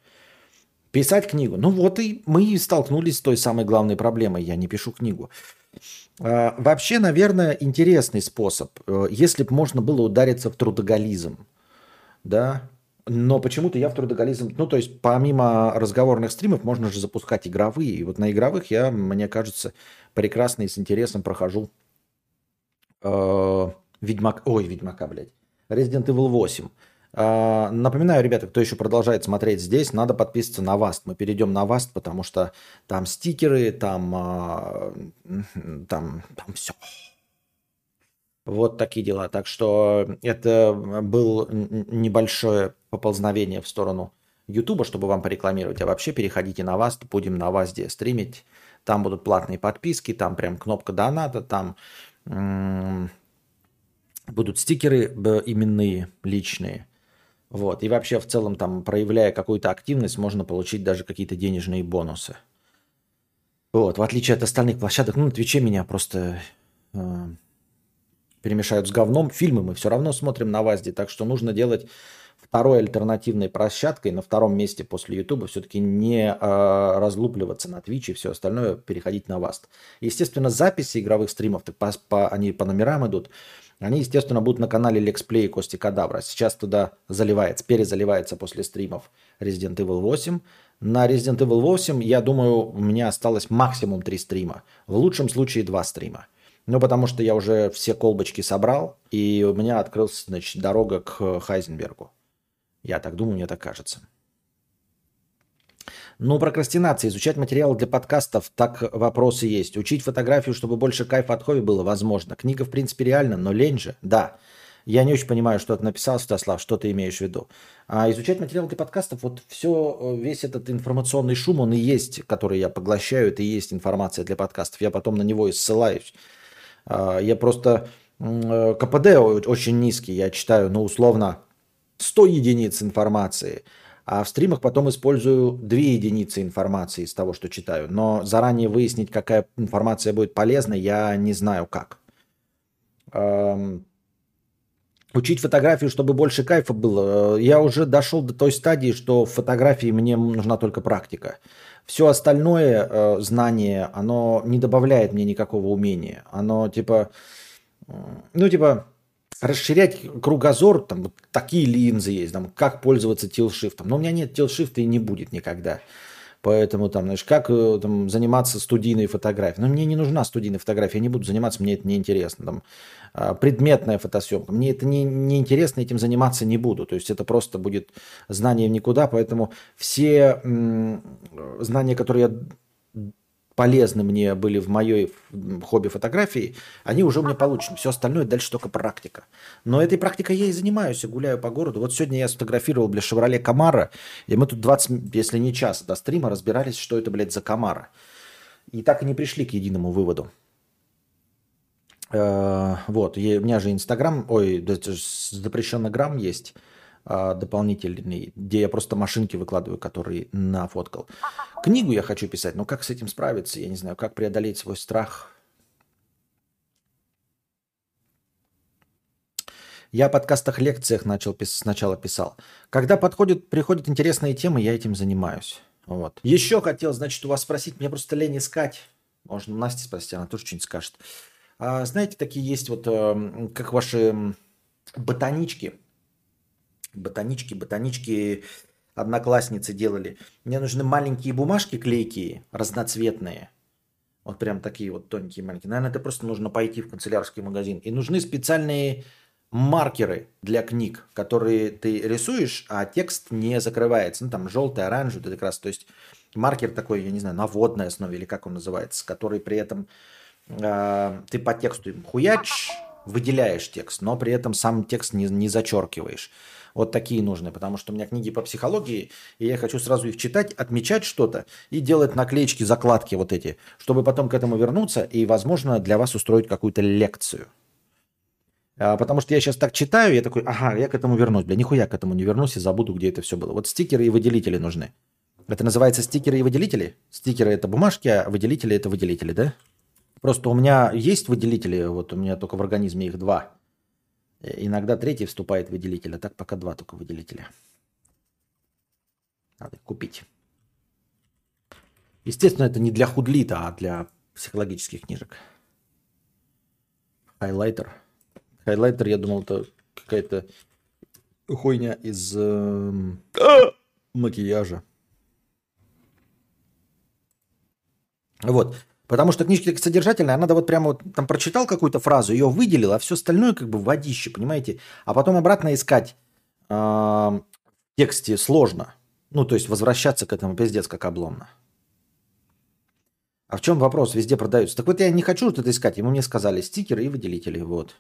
Писать книгу. Ну вот и мы столкнулись с той самой главной проблемой. Я не пишу книгу. Э, вообще, наверное, интересный способ, э, если бы можно было удариться в трудоголизм, да, но почему-то я в трудоголизм... Ну, то есть, помимо разговорных стримов, можно же запускать игровые. И вот на игровых я, мне кажется, прекрасно и с интересом прохожу э, Ведьмак... Ой, Ведьмака, блядь. Resident Evil 8. Э, напоминаю, ребята, кто еще продолжает смотреть здесь, надо подписываться на Васт. Мы перейдем на Васт, потому что там стикеры, там, э, там, там все. Вот такие дела. Так что это был небольшое поползновение в сторону Ютуба, чтобы вам порекламировать. А вообще переходите на вас, будем на вас где стримить. Там будут платные подписки, там прям кнопка доната, там м- будут стикеры именные, личные. Вот. И вообще в целом там, проявляя какую-то активность, можно получить даже какие-то денежные бонусы. Вот. В отличие от остальных площадок, ну, на Твиче меня просто э, перемешают с говном. Фильмы мы все равно смотрим на VASTе, так что нужно делать второй альтернативной площадкой на втором месте после Ютуба все-таки не э, разлупливаться на Твиче и все остальное, переходить на VAST. Естественно, записи игровых стримов, по, по, они по номерам идут, они, естественно, будут на канале Let's Play и Кости Кадавра. Сейчас туда заливается, перезаливается после стримов Resident Evil 8. На Resident Evil 8, я думаю, у меня осталось максимум 3 стрима. В лучшем случае 2 стрима. Ну, потому что я уже все колбочки собрал, и у меня открылась, значит, дорога к Хайзенбергу. Я так думаю, мне так кажется. Ну, прокрастинация, изучать материалы для подкастов, так вопросы есть. Учить фотографию, чтобы больше кайфа от хобби было, возможно. Книга, в принципе, реально, но лень же, да. Я не очень понимаю, что ты написал, Стаслав, что ты имеешь в виду. А изучать материалы для подкастов, вот все, весь этот информационный шум, он и есть, который я поглощаю, это и есть информация для подкастов. Я потом на него и ссылаюсь. А, я просто э, КПД очень низкий, я читаю, ну, условно, 100 единиц информации, а в стримах потом использую 2 единицы информации из того, что читаю. Но заранее выяснить, какая информация будет полезна, я не знаю как. Учить фотографию, чтобы больше кайфа было. Я уже дошел до той стадии, что в фотографии мне нужна только практика. Все остальное э, знание, оно не добавляет мне никакого умения. Оно типа, ну типа, расширять кругозор, там вот такие линзы есть, там, как пользоваться тилшифтом. Но у меня нет тилшифта и не будет никогда. Поэтому там, знаешь, как э, там, заниматься студийной фотографией. Но мне не нужна студийная фотография, я не буду заниматься, мне это неинтересно. Там, а, предметная фотосъемка. Мне это не, не интересно, этим заниматься не буду. То есть это просто будет знание в никуда. Поэтому все знания, которые я полезны мне были в моей хобби фотографии, они уже у меня получены. Все остальное дальше только практика. Но этой практикой я и занимаюсь, и гуляю по городу. Вот сегодня я сфотографировал, для Шевроле Камара, и мы тут 20, если не час до стрима, разбирались, что это, блядь, за Камара. И так и не пришли к единому выводу. Э, вот, у меня же Инстаграм, ой, запрещенный грамм есть дополнительный, где я просто машинки выкладываю, которые нафоткал. Книгу я хочу писать, но как с этим справиться? Я не знаю, как преодолеть свой страх. Я о подкастах, лекциях начал пис- сначала писал. Когда подходит, приходят интересные темы, я этим занимаюсь. Вот. Еще хотел, значит, у вас спросить, мне просто лень искать. Можно Настя спросить, она тоже что-нибудь скажет. А, знаете, такие есть вот, э, как ваши ботанички. Ботанички, ботанички одноклассницы делали. Мне нужны маленькие бумажки клейкие, разноцветные. Вот прям такие вот тоненькие маленькие. Наверное, это просто нужно пойти в канцелярский магазин. И нужны специальные маркеры для книг, которые ты рисуешь, а текст не закрывается. Ну, там желтый, оранжевый, это как раз, то есть маркер такой, я не знаю, на водной основе или как он называется, который при этом э, ты по тексту хуяч, выделяешь текст, но при этом сам текст не, не зачеркиваешь. Вот такие нужны, потому что у меня книги по психологии, и я хочу сразу их читать, отмечать что-то и делать наклеечки, закладки вот эти, чтобы потом к этому вернуться и, возможно, для вас устроить какую-то лекцию. А, потому что я сейчас так читаю, я такой, ага, я к этому вернусь. Бля, нихуя к этому не вернусь и забуду, где это все было. Вот стикеры и выделители нужны. Это называется стикеры и выделители? Стикеры это бумажки, а выделители это выделители, да? Просто у меня есть выделители, вот у меня только в организме их два. Иногда третий вступает в выделитель, а так пока два только выделителя. Надо купить. Естественно, это не для худлита, а для психологических книжек. Хайлайтер – Хайлайтер, я думал, это какая-то хуйня из э, макияжа. Вот. Потому что книжки содержательные, а надо вот прямо вот там прочитал какую-то фразу, ее выделил, а все остальное как бы водище, понимаете? А потом обратно искать э, в тексте сложно. Ну, то есть возвращаться к этому пиздец как обломно. А в чем вопрос? Везде продаются. Так вот я не хочу вот это искать. Ему мне сказали стикеры и выделители. Вот.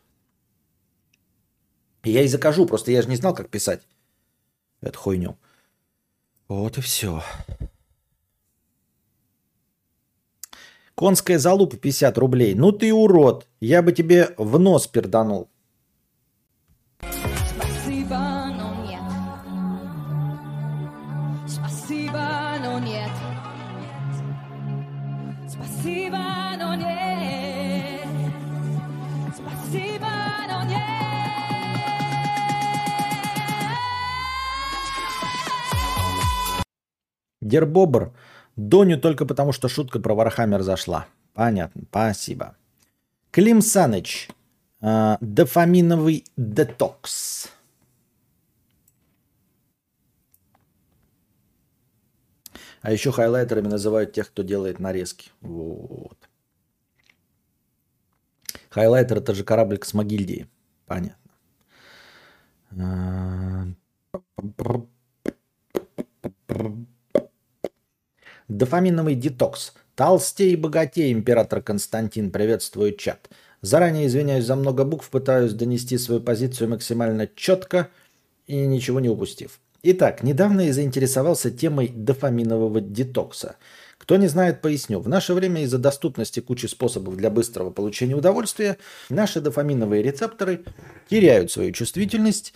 Я и закажу, просто я же не знал, как писать эту хуйню. Вот и все. Конская залупа 50 рублей. Ну ты урод. Я бы тебе в нос перданул. Дербобр. Доню только потому, что шутка про Вархаммер зашла. Понятно, спасибо. Клим Саныч. Э, дофаминовый детокс. А еще хайлайтерами называют тех, кто делает нарезки. Вот. Хайлайтер это же корабль космогильдии. Понятно. Дофаминовый детокс. Толстей богатей, император Константин, приветствую чат. Заранее извиняюсь за много букв, пытаюсь донести свою позицию максимально четко и ничего не упустив. Итак, недавно я заинтересовался темой дофаминового детокса. Кто не знает, поясню. В наше время из-за доступности кучи способов для быстрого получения удовольствия наши дофаминовые рецепторы теряют свою чувствительность,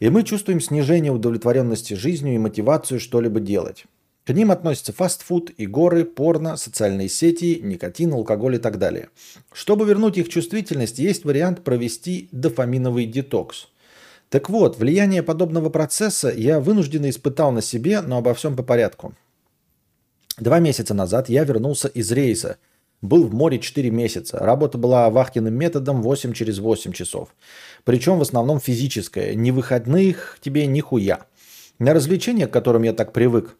и мы чувствуем снижение удовлетворенности жизнью и мотивацию что-либо делать. К ним относятся фастфуд, игоры, порно, социальные сети, никотин, алкоголь и так далее. Чтобы вернуть их чувствительность, есть вариант провести дофаминовый детокс. Так вот, влияние подобного процесса я вынужденно испытал на себе, но обо всем по порядку. Два месяца назад я вернулся из рейса. Был в море 4 месяца. Работа была вахтенным методом 8 через 8 часов. Причем в основном физическая. Ни выходных тебе, ни хуя. На развлечения, к которым я так привык,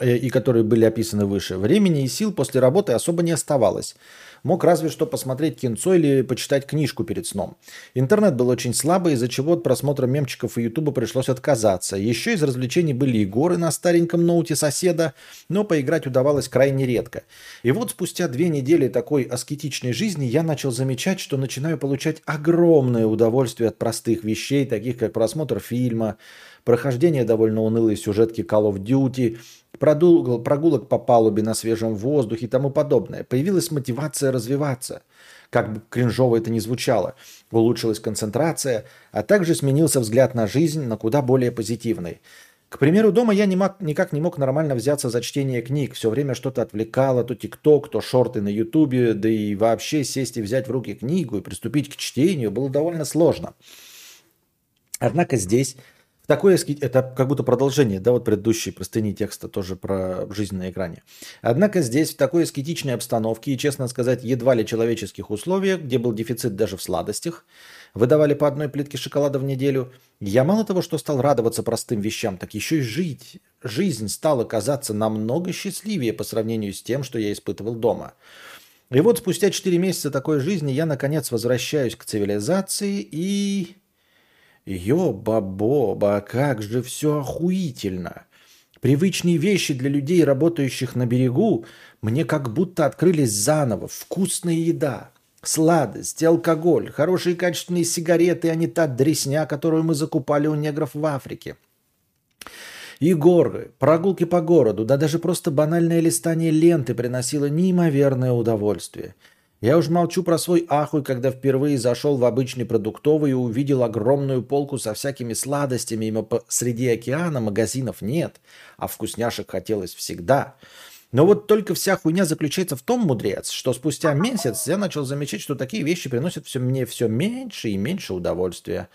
и которые были описаны выше, времени и сил после работы особо не оставалось. Мог разве что посмотреть кинцо или почитать книжку перед сном. Интернет был очень слабый, из-за чего от просмотра мемчиков и ютуба пришлось отказаться. Еще из развлечений были и горы на стареньком ноуте соседа, но поиграть удавалось крайне редко. И вот спустя две недели такой аскетичной жизни я начал замечать, что начинаю получать огромное удовольствие от простых вещей, таких как просмотр фильма, прохождение довольно унылой сюжетки Call of Duty – прогулок по палубе на свежем воздухе и тому подобное. Появилась мотивация развиваться. как бы кринжово это ни звучало. Улучшилась концентрация, а также сменился взгляд на жизнь на куда более позитивный. К примеру, дома я не мог, никак не мог нормально взяться за чтение книг. Все время что-то отвлекало, то ТикТок, то шорты на Ютубе, да и вообще сесть и взять в руки книгу и приступить к чтению было довольно сложно. Однако здесь Такое, это как будто продолжение, да, вот предыдущей простыни текста тоже про жизнь на экране. Однако здесь в такой аскетичной обстановке и, честно сказать, едва ли человеческих условиях, где был дефицит даже в сладостях, выдавали по одной плитке шоколада в неделю, я мало того, что стал радоваться простым вещам, так еще и жить. Жизнь стала казаться намного счастливее по сравнению с тем, что я испытывал дома. И вот спустя 4 месяца такой жизни я наконец возвращаюсь к цивилизации и Ёба-боба, как же все охуительно. Привычные вещи для людей, работающих на берегу, мне как будто открылись заново. Вкусная еда, сладость, алкоголь, хорошие качественные сигареты, а не та дресня, которую мы закупали у негров в Африке. И горы, прогулки по городу, да даже просто банальное листание ленты приносило неимоверное удовольствие – я уж молчу про свой ахуй, когда впервые зашел в обычный продуктовый и увидел огромную полку со всякими сладостями, ибо среди океана магазинов нет, а вкусняшек хотелось всегда. Но вот только вся хуйня заключается в том, мудрец, что спустя месяц я начал замечать, что такие вещи приносят все, мне все меньше и меньше удовольствия.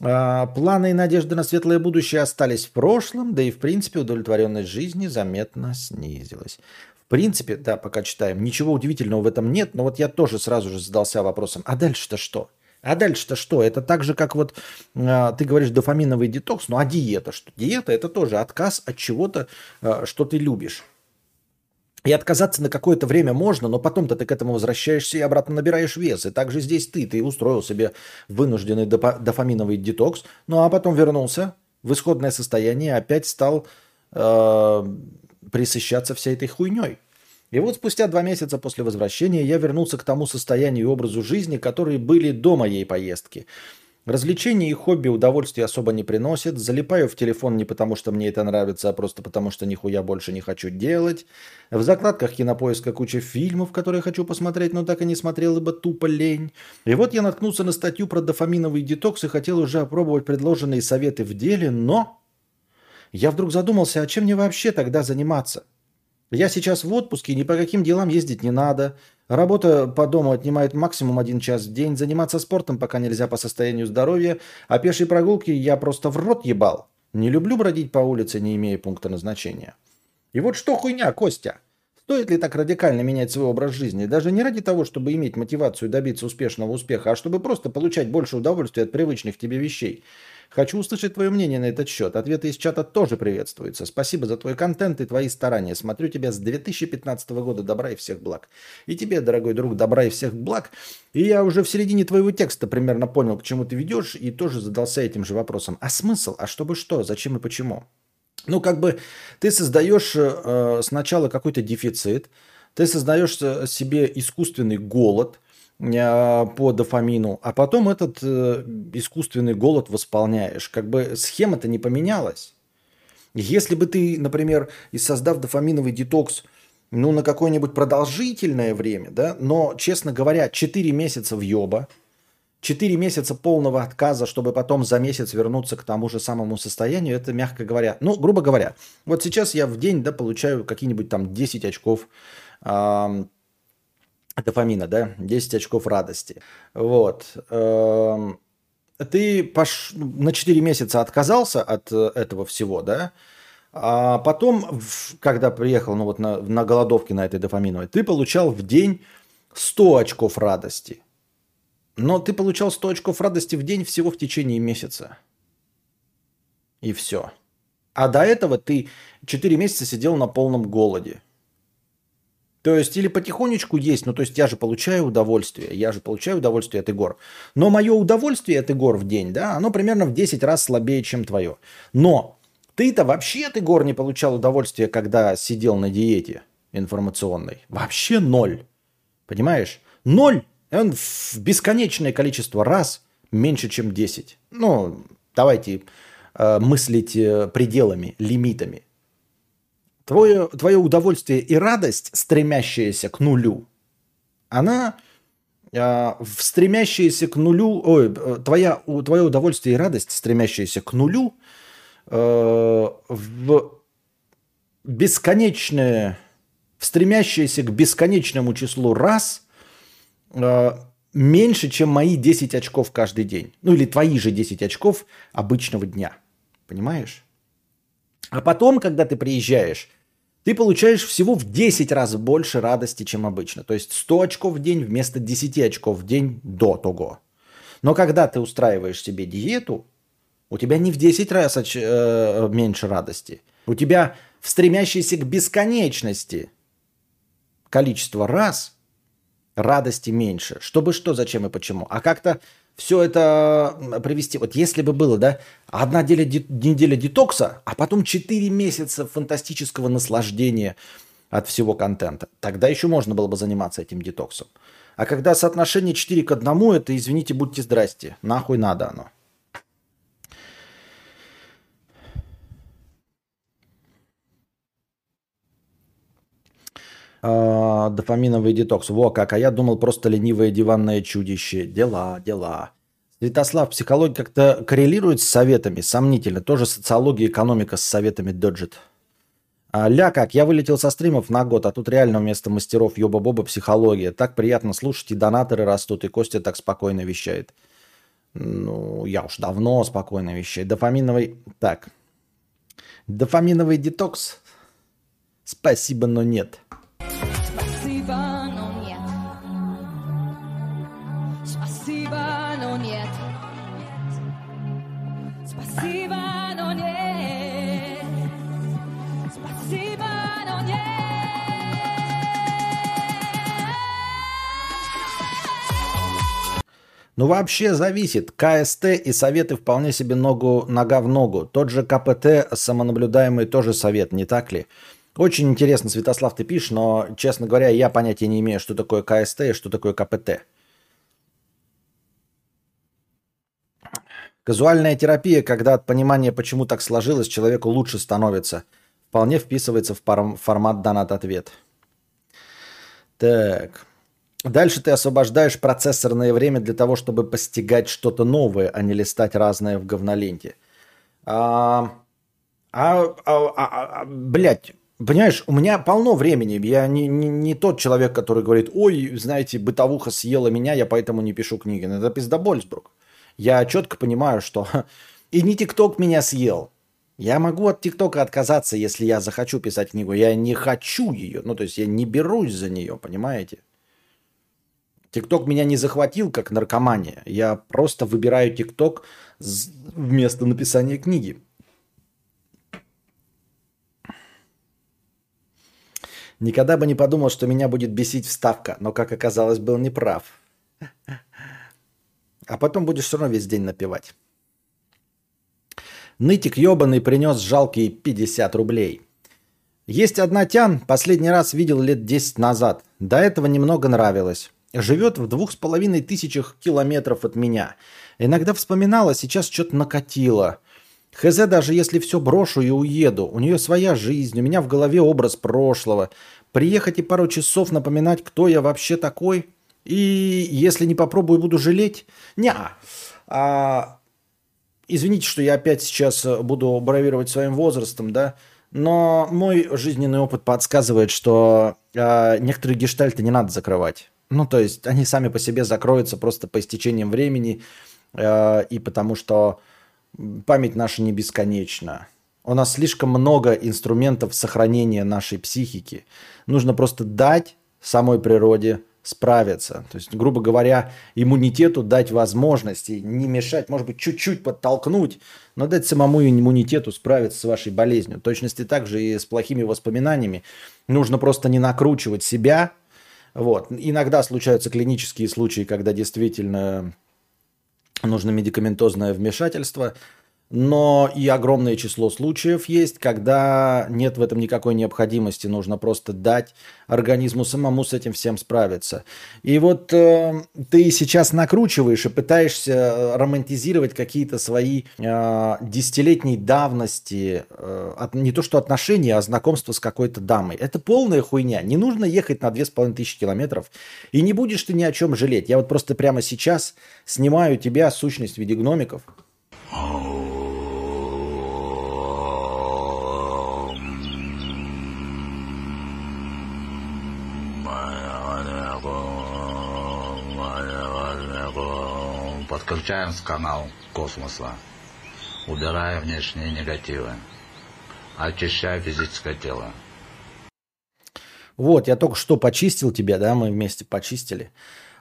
А, планы и надежды на светлое будущее остались в прошлом, да и в принципе удовлетворенность жизни заметно снизилась. В принципе, да, пока читаем, ничего удивительного в этом нет, но вот я тоже сразу же задался вопросом, а дальше-то что? А дальше-то что? Это так же, как вот э, ты говоришь дофаминовый детокс, ну а диета что? Диета это тоже отказ от чего-то, э, что ты любишь. И отказаться на какое-то время можно, но потом-то ты к этому возвращаешься и обратно набираешь вес. И также здесь ты, ты устроил себе вынужденный дофаминовый детокс, ну а потом вернулся в исходное состояние опять стал э, присыщаться всей этой хуйней. И вот спустя два месяца после возвращения я вернулся к тому состоянию и образу жизни, которые были до моей поездки. Развлечения и хобби удовольствия особо не приносят. Залипаю в телефон не потому, что мне это нравится, а просто потому, что нихуя больше не хочу делать. В закладках кинопоиска куча фильмов, которые хочу посмотреть, но так и не смотрел, ибо тупо лень. И вот я наткнулся на статью про дофаминовый детокс и хотел уже опробовать предложенные советы в деле, но я вдруг задумался, а чем мне вообще тогда заниматься? Я сейчас в отпуске, ни по каким делам ездить не надо. Работа по дому отнимает максимум один час в день. Заниматься спортом пока нельзя по состоянию здоровья. А пешие прогулки я просто в рот ебал. Не люблю бродить по улице, не имея пункта назначения. И вот что хуйня, Костя? Стоит ли так радикально менять свой образ жизни? Даже не ради того, чтобы иметь мотивацию добиться успешного успеха, а чтобы просто получать больше удовольствия от привычных тебе вещей. Хочу услышать твое мнение на этот счет. Ответы из чата тоже приветствуются. Спасибо за твой контент и твои старания. Смотрю тебя с 2015 года. Добра и всех благ. И тебе, дорогой друг, добра и всех благ. И я уже в середине твоего текста примерно понял, к чему ты ведешь, и тоже задался этим же вопросом. А смысл? А чтобы что? Зачем и почему? Ну, как бы ты создаешь э, сначала какой-то дефицит, ты создаешь э, себе искусственный голод – по дофамину, а потом этот э, искусственный голод восполняешь. Как бы схема-то не поменялась. Если бы ты, например, и создав дофаминовый детокс, ну, на какое-нибудь продолжительное время, да, но, честно говоря, 4 месяца в ёба, 4 месяца полного отказа, чтобы потом за месяц вернуться к тому же самому состоянию, это, мягко говоря, ну, грубо говоря, вот сейчас я в день, да, получаю какие-нибудь там 10 очков дофамина, да, 10 очков радости. Вот. Эм, ты пош... на 4 месяца отказался от э, этого всего, да, а потом, когда приехал ну вот на, на голодовке на этой дофаминовой, ты получал в день 100 очков радости. Но ты получал 100 очков радости в день всего в течение месяца. И все. А до этого ты 4 месяца сидел на полном голоде. То есть или потихонечку есть, ну то есть я же получаю удовольствие, я же получаю удовольствие от игр. Но мое удовольствие от игр в день, да, оно примерно в 10 раз слабее, чем твое. Но ты-то вообще от игр не получал удовольствия, когда сидел на диете информационной. Вообще ноль. Понимаешь? Ноль. Он в бесконечное количество раз меньше, чем 10. Ну, давайте э, мыслить э, пределами, лимитами. Твое, твое удовольствие и радость, стремящаяся к нулю, она э, в стремящиеся к нулю, ой, э, твоя, твое удовольствие и радость, стремящиеся к нулю, э, в бесконечное, в стремящиеся к бесконечному числу раз э, меньше, чем мои 10 очков каждый день. Ну или твои же 10 очков обычного дня. Понимаешь? А потом, когда ты приезжаешь, ты получаешь всего в 10 раз больше радости, чем обычно. То есть 100 очков в день вместо 10 очков в день до того. Но когда ты устраиваешь себе диету, у тебя не в 10 раз оч- э, меньше радости. У тебя в стремящейся к бесконечности количество раз радости меньше. Чтобы что, зачем и почему. А как-то все это привести. Вот если бы было, да, одна неделя, неделя детокса, а потом 4 месяца фантастического наслаждения от всего контента, тогда еще можно было бы заниматься этим детоксом. А когда соотношение 4 к 1, это, извините, будьте здрасте, нахуй надо оно. А, дофаминовый детокс. Во как, а я думал просто ленивое диванное чудище. Дела, дела. Святослав, психология как-то коррелирует с советами? Сомнительно. Тоже социология, экономика с советами доджит. А, ля как, я вылетел со стримов на год, а тут реально вместо мастеров ёба-боба психология. Так приятно слушать, и донаторы растут, и Костя так спокойно вещает. Ну, я уж давно спокойно вещаю. Дофаминовый... Так. Дофаминовый детокс? Спасибо, но нет. Ну, вообще зависит. КСТ и советы вполне себе ногу, нога в ногу. Тот же КПТ самонаблюдаемый тоже совет, не так ли? Очень интересно, Святослав, ты пишешь, но, честно говоря, я понятия не имею, что такое КСТ и что такое КПТ. Казуальная терапия, когда от понимания, почему так сложилось, человеку лучше становится. Вполне вписывается в формат донат-ответ. Так. Дальше ты освобождаешь процессорное время для того, чтобы постигать что-то новое, а не листать разное в говноленте. А, а, а, а, а, блядь, понимаешь, у меня полно времени. Я не, не, не тот человек, который говорит, ой, знаете, бытовуха съела меня, я поэтому не пишу книги. Это пиздобольсбрук. Я четко понимаю, что и не ТикТок меня съел. Я могу от ТикТока отказаться, если я захочу писать книгу. Я не хочу ее. Ну, то есть я не берусь за нее, понимаете? ТикТок меня не захватил как наркомания. Я просто выбираю ТикТок вместо написания книги. Никогда бы не подумал, что меня будет бесить вставка, но, как оказалось, был неправ. А потом будешь все равно весь день напевать. Нытик ебаный принес жалкие 50 рублей. Есть одна тян, последний раз видел лет 10 назад. До этого немного нравилось живет в двух с половиной тысячах километров от меня. Иногда вспоминала, сейчас что-то накатило. Хз, даже если все брошу и уеду, у нее своя жизнь, у меня в голове образ прошлого. Приехать и пару часов напоминать, кто я вообще такой, и если не попробую, буду жалеть? Не. А, извините, что я опять сейчас буду бравировать своим возрастом, да, но мой жизненный опыт подсказывает, что а, некоторые гештальты не надо закрывать. Ну, то есть они сами по себе закроются просто по истечениям времени э, и потому что память наша не бесконечна. У нас слишком много инструментов сохранения нашей психики. Нужно просто дать самой природе справиться. То есть, грубо говоря, иммунитету дать возможности, не мешать, может быть, чуть-чуть подтолкнуть, но дать самому иммунитету справиться с вашей болезнью. В точности так же и с плохими воспоминаниями. Нужно просто не накручивать себя, вот. Иногда случаются клинические случаи, когда действительно нужно медикаментозное вмешательство, но и огромное число случаев есть, когда нет в этом никакой необходимости, нужно просто дать организму самому с этим всем справиться. И вот э, ты сейчас накручиваешь и пытаешься э, романтизировать какие-то свои э, десятилетней давности, э, от, не то что отношения, а знакомство с какой-то дамой. Это полная хуйня. Не нужно ехать на 2500 километров, и не будешь ты ни о чем жалеть. Я вот просто прямо сейчас снимаю тебя сущность в виде гномиков – Подключаем с канал космоса. Убирая внешние негативы. Очищая физическое тело. Вот, я только что почистил тебя, да, мы вместе почистили.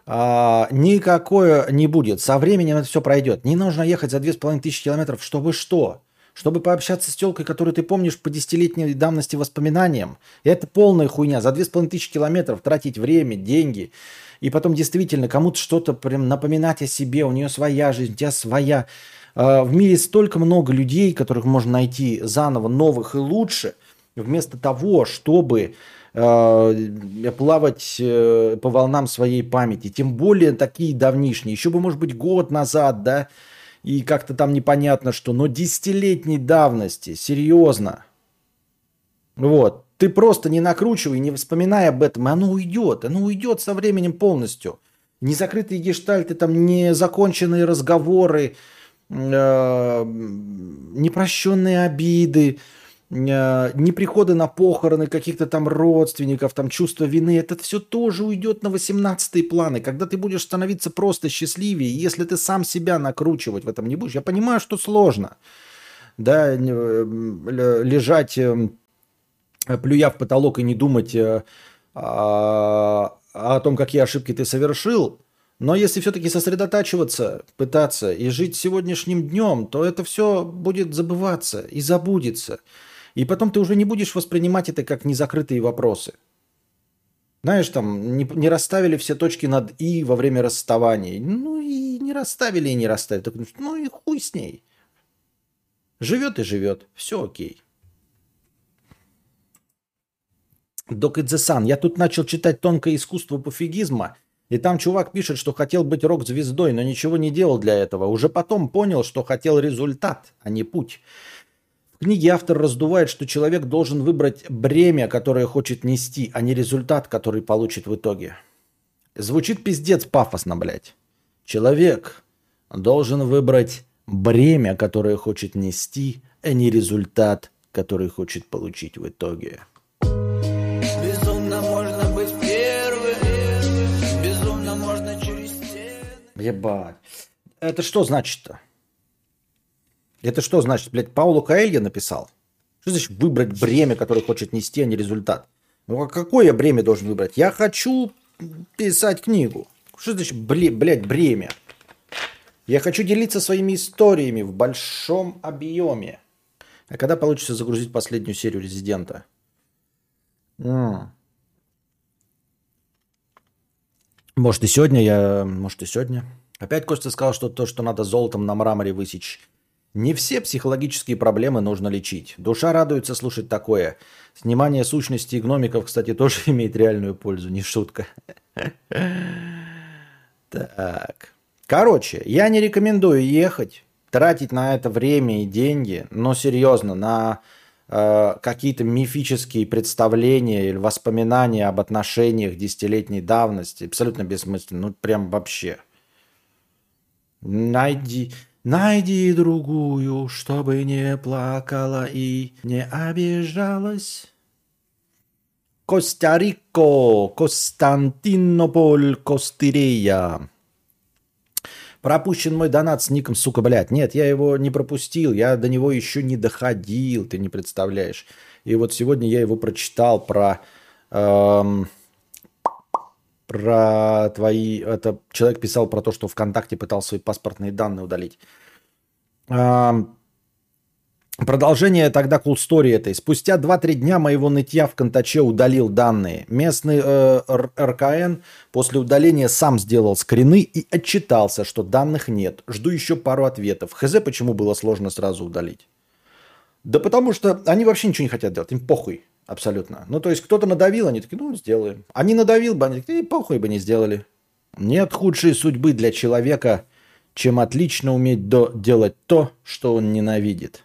А, никакое не будет. Со временем это все пройдет. Не нужно ехать за 2500 километров, чтобы что? Чтобы пообщаться с телкой, которую ты помнишь по десятилетней давности воспоминаниям. Это полная хуйня. За 2500 километров тратить время, деньги. И потом действительно кому-то что-то прям напоминать о себе. У нее своя жизнь, у тебя своя. А, в мире столько много людей, которых можно найти заново, новых и лучше. Вместо того, чтобы э, плавать э, по волнам своей памяти. Тем более такие давнишние. Еще бы, может быть, год назад, да, и как-то там непонятно что. Но десятилетней давности, серьезно. Вот. Ты просто не накручивай, не вспоминай об этом, оно уйдет. Оно уйдет со временем полностью. Незакрытые гештальты, там незаконченные разговоры, э, непрощенные обиды, Э, не приходы на похороны каких-то там родственников, там чувство вины, это все тоже уйдет на 18 планы, когда ты будешь становиться просто счастливее, если ты сам себя накручивать в этом не будешь. Я понимаю, что сложно, да, э, лежать, э, плюя в потолок и не думать о том, какие ошибки ты совершил, но если все-таки сосредотачиваться, пытаться и жить сегодняшним днем, то это все будет забываться и забудется. И потом ты уже не будешь воспринимать это как незакрытые вопросы. Знаешь, там не, не расставили все точки над «и» во время расставания. Ну и не расставили, и не расставили. Так, ну и хуй с ней. Живет и живет. Все окей. Док Идзесан, я тут начал читать «Тонкое искусство пофигизма», и там чувак пишет, что хотел быть рок-звездой, но ничего не делал для этого. Уже потом понял, что хотел результат, а не путь книге автор раздувает, что человек должен выбрать бремя, которое хочет нести, а не результат, который получит в итоге. Звучит пиздец пафосно, блядь. Человек должен выбрать бремя, которое хочет нести, а не результат, который хочет получить в итоге. Ебать. Это что значит-то? Это что значит, блядь, Паулу Каэлья написал? Что значит выбрать бремя, которое хочет нести, а не результат? Ну, а какое я бремя должен выбрать? Я хочу писать книгу. Что значит, блядь, бремя? Я хочу делиться своими историями в большом объеме. А когда получится загрузить последнюю серию Резидента? Может и сегодня я... Может и сегодня. Опять Костя сказал, что то, что надо золотом на мраморе высечь не все психологические проблемы нужно лечить. Душа радуется слушать такое. Снимание сущности и гномиков, кстати, тоже имеет реальную пользу, не шутка. Так. Короче, я не рекомендую ехать, тратить на это время и деньги, но серьезно, на какие-то мифические представления или воспоминания об отношениях десятилетней давности. Абсолютно бессмысленно. Ну, прям вообще. Найди... Найди другую, чтобы не плакала и не обижалась. Коста-Рико, Константинополь, Костырея. Пропущен мой донат с ником, сука, блядь. Нет, я его не пропустил, я до него еще не доходил, ты не представляешь. И вот сегодня я его прочитал про... Эм, про твои... Это человек писал про то, что ВКонтакте пытался свои паспортные данные удалить. Продолжение тогда cool story этой. Спустя 2-3 дня моего нытья в Контаче удалил данные. Местный э, РКН после удаления сам сделал скрины и отчитался, что данных нет. Жду еще пару ответов. Хз, почему было сложно сразу удалить? Да потому что они вообще ничего не хотят делать. Им похуй абсолютно. Ну, то есть кто-то надавил, они такие, ну, сделаем. Они надавил бы, они такие, похуй бы не сделали. Нет худшей судьбы для человека, чем отлично уметь до делать то, что он ненавидит.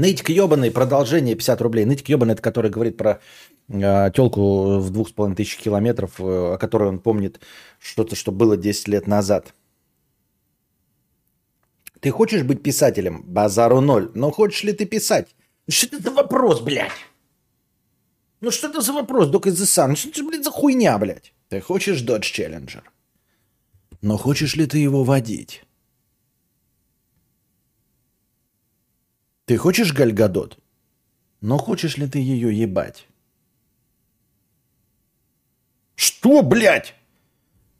Нытик ебаный, продолжение 50 рублей. Нытик ебаный, это который говорит про э, телку в двух с половиной тысяч километров, э, о которой он помнит что-то, что было 10 лет назад. Ты хочешь быть писателем? Базару ноль. Но хочешь ли ты писать? Что это за вопрос, блядь? Ну что это за вопрос, Док из Ну что это, блядь, за хуйня, блядь? Ты хочешь Dodge Challenger? Но хочешь ли ты его водить? Ты хочешь Гальгадот? Но хочешь ли ты ее ебать? Что, блядь?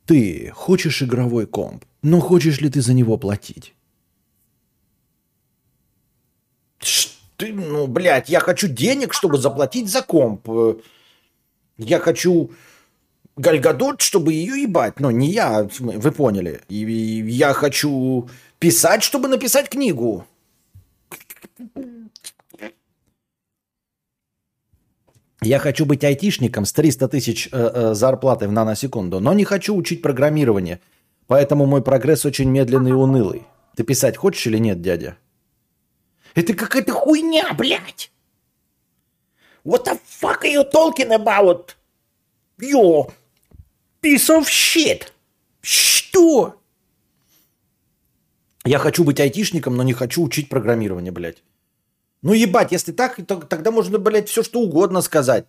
Ты хочешь игровой комп, но хочешь ли ты за него платить? Ты, ну, блядь, я хочу денег, чтобы заплатить за комп. Я хочу Гальгадот, чтобы ее ебать. Но не я, вы поняли. И я хочу писать, чтобы написать книгу. Я хочу быть айтишником с 300 тысяч э, э, зарплаты в наносекунду, но не хочу учить программирование. Поэтому мой прогресс очень медленный и унылый. Ты писать хочешь или нет, дядя? Это какая-то хуйня, блядь. What the fuck are you talking about? You piece of shit. Что? Я хочу быть айтишником, но не хочу учить программирование, блядь. Ну ебать, если так, то тогда можно, блядь, все что угодно сказать.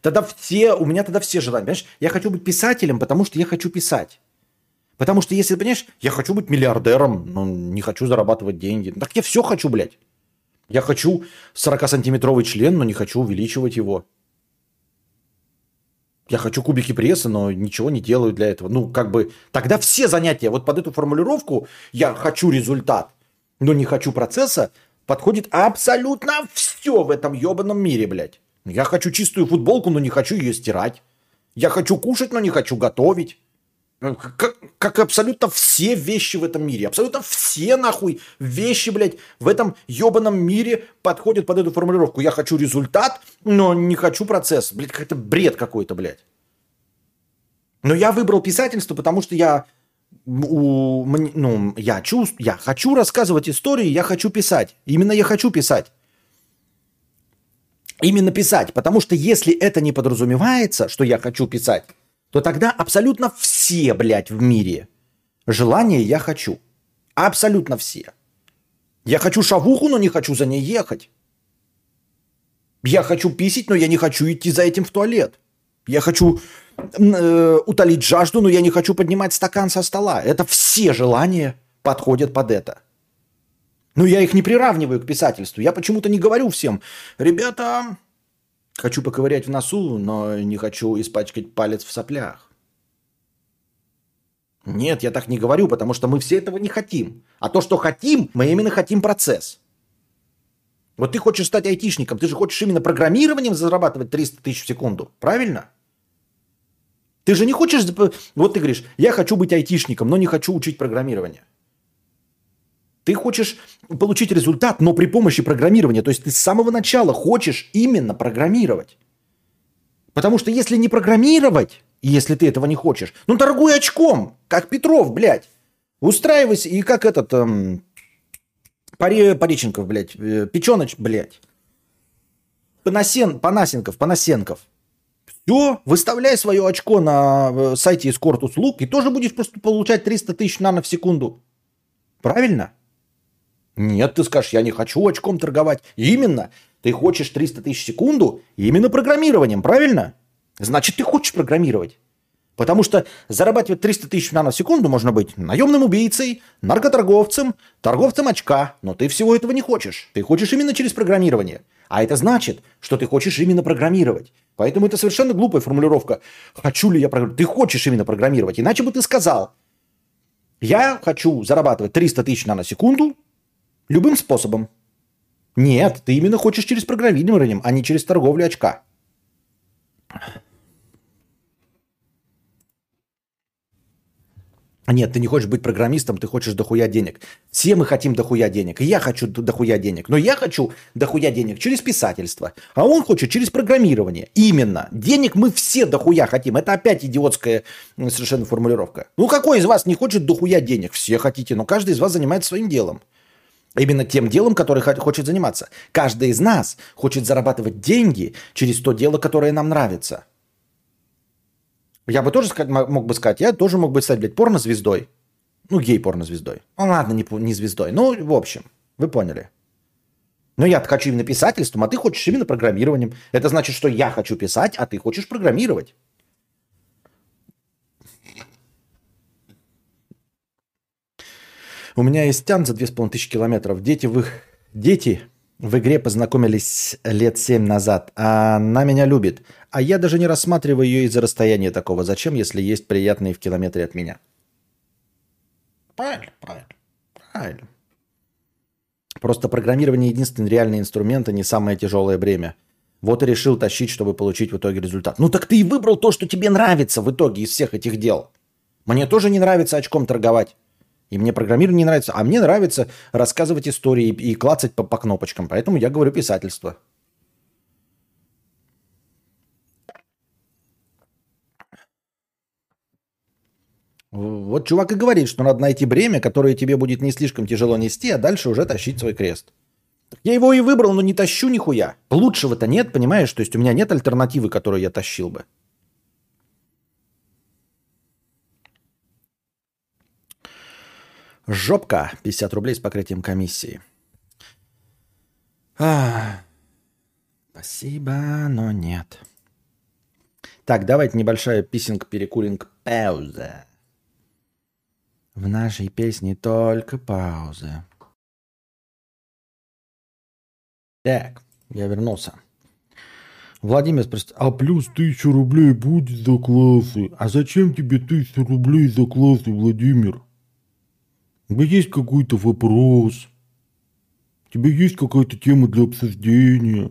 Тогда все, у меня тогда все желания. Понимаешь, я хочу быть писателем, потому что я хочу писать. Потому что если, понимаешь, я хочу быть миллиардером, но не хочу зарабатывать деньги. Так я все хочу, блядь. Я хочу 40-сантиметровый член, но не хочу увеличивать его. Я хочу кубики пресса, но ничего не делаю для этого. Ну, как бы, тогда все занятия, вот под эту формулировку я хочу результат, но не хочу процесса, подходит абсолютно все в этом ебаном мире, блядь. Я хочу чистую футболку, но не хочу ее стирать. Я хочу кушать, но не хочу готовить. Как, как абсолютно все вещи в этом мире. Абсолютно все, нахуй, вещи, блядь, в этом ебаном мире подходят под эту формулировку. Я хочу результат, но не хочу процесс. Блядь, какой-то бред какой-то, блядь. Но я выбрал писательство, потому что я у, ну, я, чувств, я хочу рассказывать истории, я хочу писать. Именно я хочу писать. Именно писать. Потому что если это не подразумевается, что я хочу писать, то тогда абсолютно все, блядь, в мире желания я хочу. Абсолютно все. Я хочу шавуху, но не хочу за ней ехать. Я хочу писить, но я не хочу идти за этим в туалет. Я хочу э, утолить жажду, но я не хочу поднимать стакан со стола. Это все желания подходят под это. Но я их не приравниваю к писательству. Я почему-то не говорю всем, ребята, хочу поковырять в носу, но не хочу испачкать палец в соплях. Нет, я так не говорю, потому что мы все этого не хотим. А то, что хотим, мы именно хотим процесс. Вот ты хочешь стать айтишником, ты же хочешь именно программированием зарабатывать 300 тысяч в секунду, правильно? Ты же не хочешь... Вот ты говоришь, я хочу быть айтишником, но не хочу учить программирование. Ты хочешь получить результат, но при помощи программирования. То есть ты с самого начала хочешь именно программировать. Потому что если не программировать, если ты этого не хочешь, ну торгуй очком, как Петров, блядь. Устраивайся, и как этот... Эм, Пари, Париченков, блядь, э, Печеноч, блядь. Панасен, Панасенков, Панасенков. Все, выставляй свое очко на э, сайте Escort услуг и тоже будешь просто получать 300 тысяч нано в секунду. Правильно? Нет, ты скажешь, я не хочу очком торговать. Именно. Ты хочешь 300 тысяч в секунду именно программированием, правильно? Значит, ты хочешь программировать. Потому что зарабатывать 300 тысяч нано в секунду можно быть наемным убийцей, наркоторговцем, торговцем очка. Но ты всего этого не хочешь. Ты хочешь именно через программирование. А это значит, что ты хочешь именно программировать. Поэтому это совершенно глупая формулировка. Хочу ли я программировать? Ты хочешь именно программировать. Иначе бы ты сказал, я хочу зарабатывать 300 тысяч на секунду любым способом. Нет, ты именно хочешь через программирование, а не через торговлю очка. Нет, ты не хочешь быть программистом, ты хочешь дохуя денег. Все мы хотим дохуя денег. И я хочу дохуя денег. Но я хочу дохуя денег через писательство. А он хочет через программирование. Именно. Денег мы все дохуя хотим. Это опять идиотская совершенно формулировка. Ну какой из вас не хочет дохуя денег? Все хотите, но каждый из вас занимается своим делом. Именно тем делом, которое хочет заниматься. Каждый из нас хочет зарабатывать деньги через то дело, которое нам нравится. Я бы тоже мог бы сказать, я тоже мог бы стать, блядь, порнозвездой. Ну, гей-порнозвездой. Ну, ладно, не, не звездой. Ну, в общем, вы поняли. Но я хочу именно писательством, а ты хочешь именно программированием. Это значит, что я хочу писать, а ты хочешь программировать. У меня есть тян за 2500 километров. Дети в, их... Дети в игре познакомились лет 7 назад. Она меня любит. А я даже не рассматриваю ее из-за расстояния такого. Зачем, если есть приятные в километре от меня? Правильно, правильно, правильно. Просто программирование единственный реальный инструмент, а не самое тяжелое бремя. Вот и решил тащить, чтобы получить в итоге результат. Ну так ты и выбрал то, что тебе нравится в итоге из всех этих дел. Мне тоже не нравится очком торговать. И мне программирование не нравится. А мне нравится рассказывать истории и клацать по, по кнопочкам. Поэтому я говорю писательство. Вот чувак и говорит, что надо найти бремя, которое тебе будет не слишком тяжело нести, а дальше уже тащить свой крест. Я его и выбрал, но не тащу нихуя. Лучшего-то нет, понимаешь? То есть у меня нет альтернативы, которую я тащил бы. Жопка. 50 рублей с покрытием комиссии. А, спасибо, но нет. Так, давайте небольшая писинг-перекуринг пауза. В нашей песне только пауза. Так, я вернулся. Владимир спросит, а плюс тысячу рублей будет за классы? А зачем тебе тысяча рублей за классы, Владимир? У тебя есть какой-то вопрос? У тебя есть какая-то тема для обсуждения?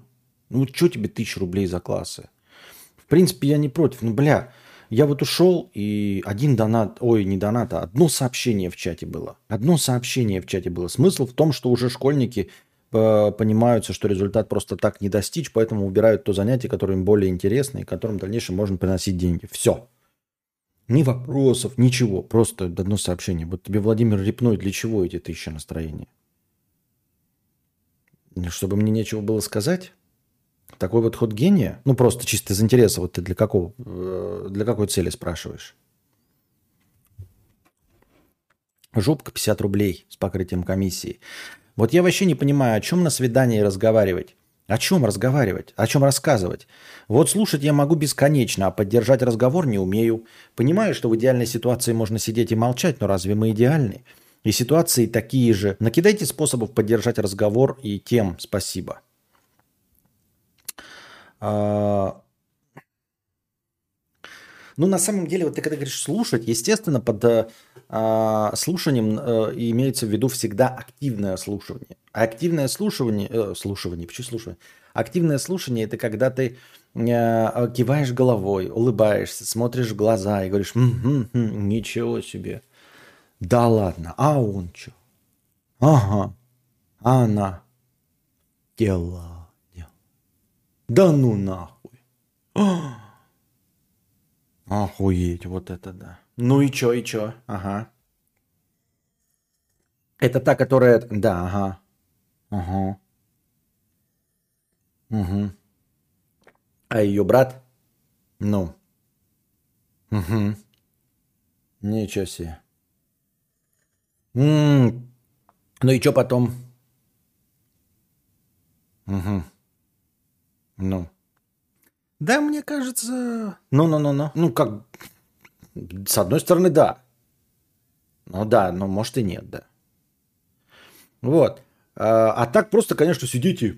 Ну вот что тебе тысяча рублей за классы? В принципе, я не против. Ну, бля, я вот ушел, и один донат, ой, не донат, а одно сообщение в чате было. Одно сообщение в чате было. Смысл в том, что уже школьники э, понимаются, что результат просто так не достичь, поэтому убирают то занятие, которое им более интересно и которым в дальнейшем можно приносить деньги. Все. Ни вопросов, ничего. Просто одно сообщение. Вот тебе Владимир Репной, для чего эти тысячи настроения? Чтобы мне нечего было сказать? Такой вот ход гения? Ну, просто чисто из интереса. Вот ты для какого, э, для какой цели спрашиваешь? Жопка 50 рублей с покрытием комиссии. Вот я вообще не понимаю, о чем на свидании разговаривать. О чем разговаривать? О чем рассказывать? Вот слушать я могу бесконечно, а поддержать разговор не умею. Понимаю, что в идеальной ситуации можно сидеть и молчать, но разве мы идеальны? И ситуации такие же. Накидайте способов поддержать разговор и тем спасибо. А... Ну, на самом деле, вот ты когда говоришь слушать, естественно, под э, слушанием э, имеется в виду всегда активное слушание. А активное слушание, э, слушание, почему слушание? Активное слушание – это когда ты э, киваешь головой, улыбаешься, смотришь в глаза и говоришь, м-м-м, ничего себе. Да ладно, а он что? Ага, а она? Дела. Да ну нахуй. Охуеть, вот это да. Ну и чё, и чё? Ага. Это та, которая... Да, ага. Ага. Угу. А ее брат? Ну. Угу. Ничего себе. М-м. Ну и что потом? Угу. Ну. Да, мне кажется... Ну-ну-ну-ну. Ну, как... С одной стороны, да. Ну да, но может и нет, да. Вот. А, а так просто, конечно, сидите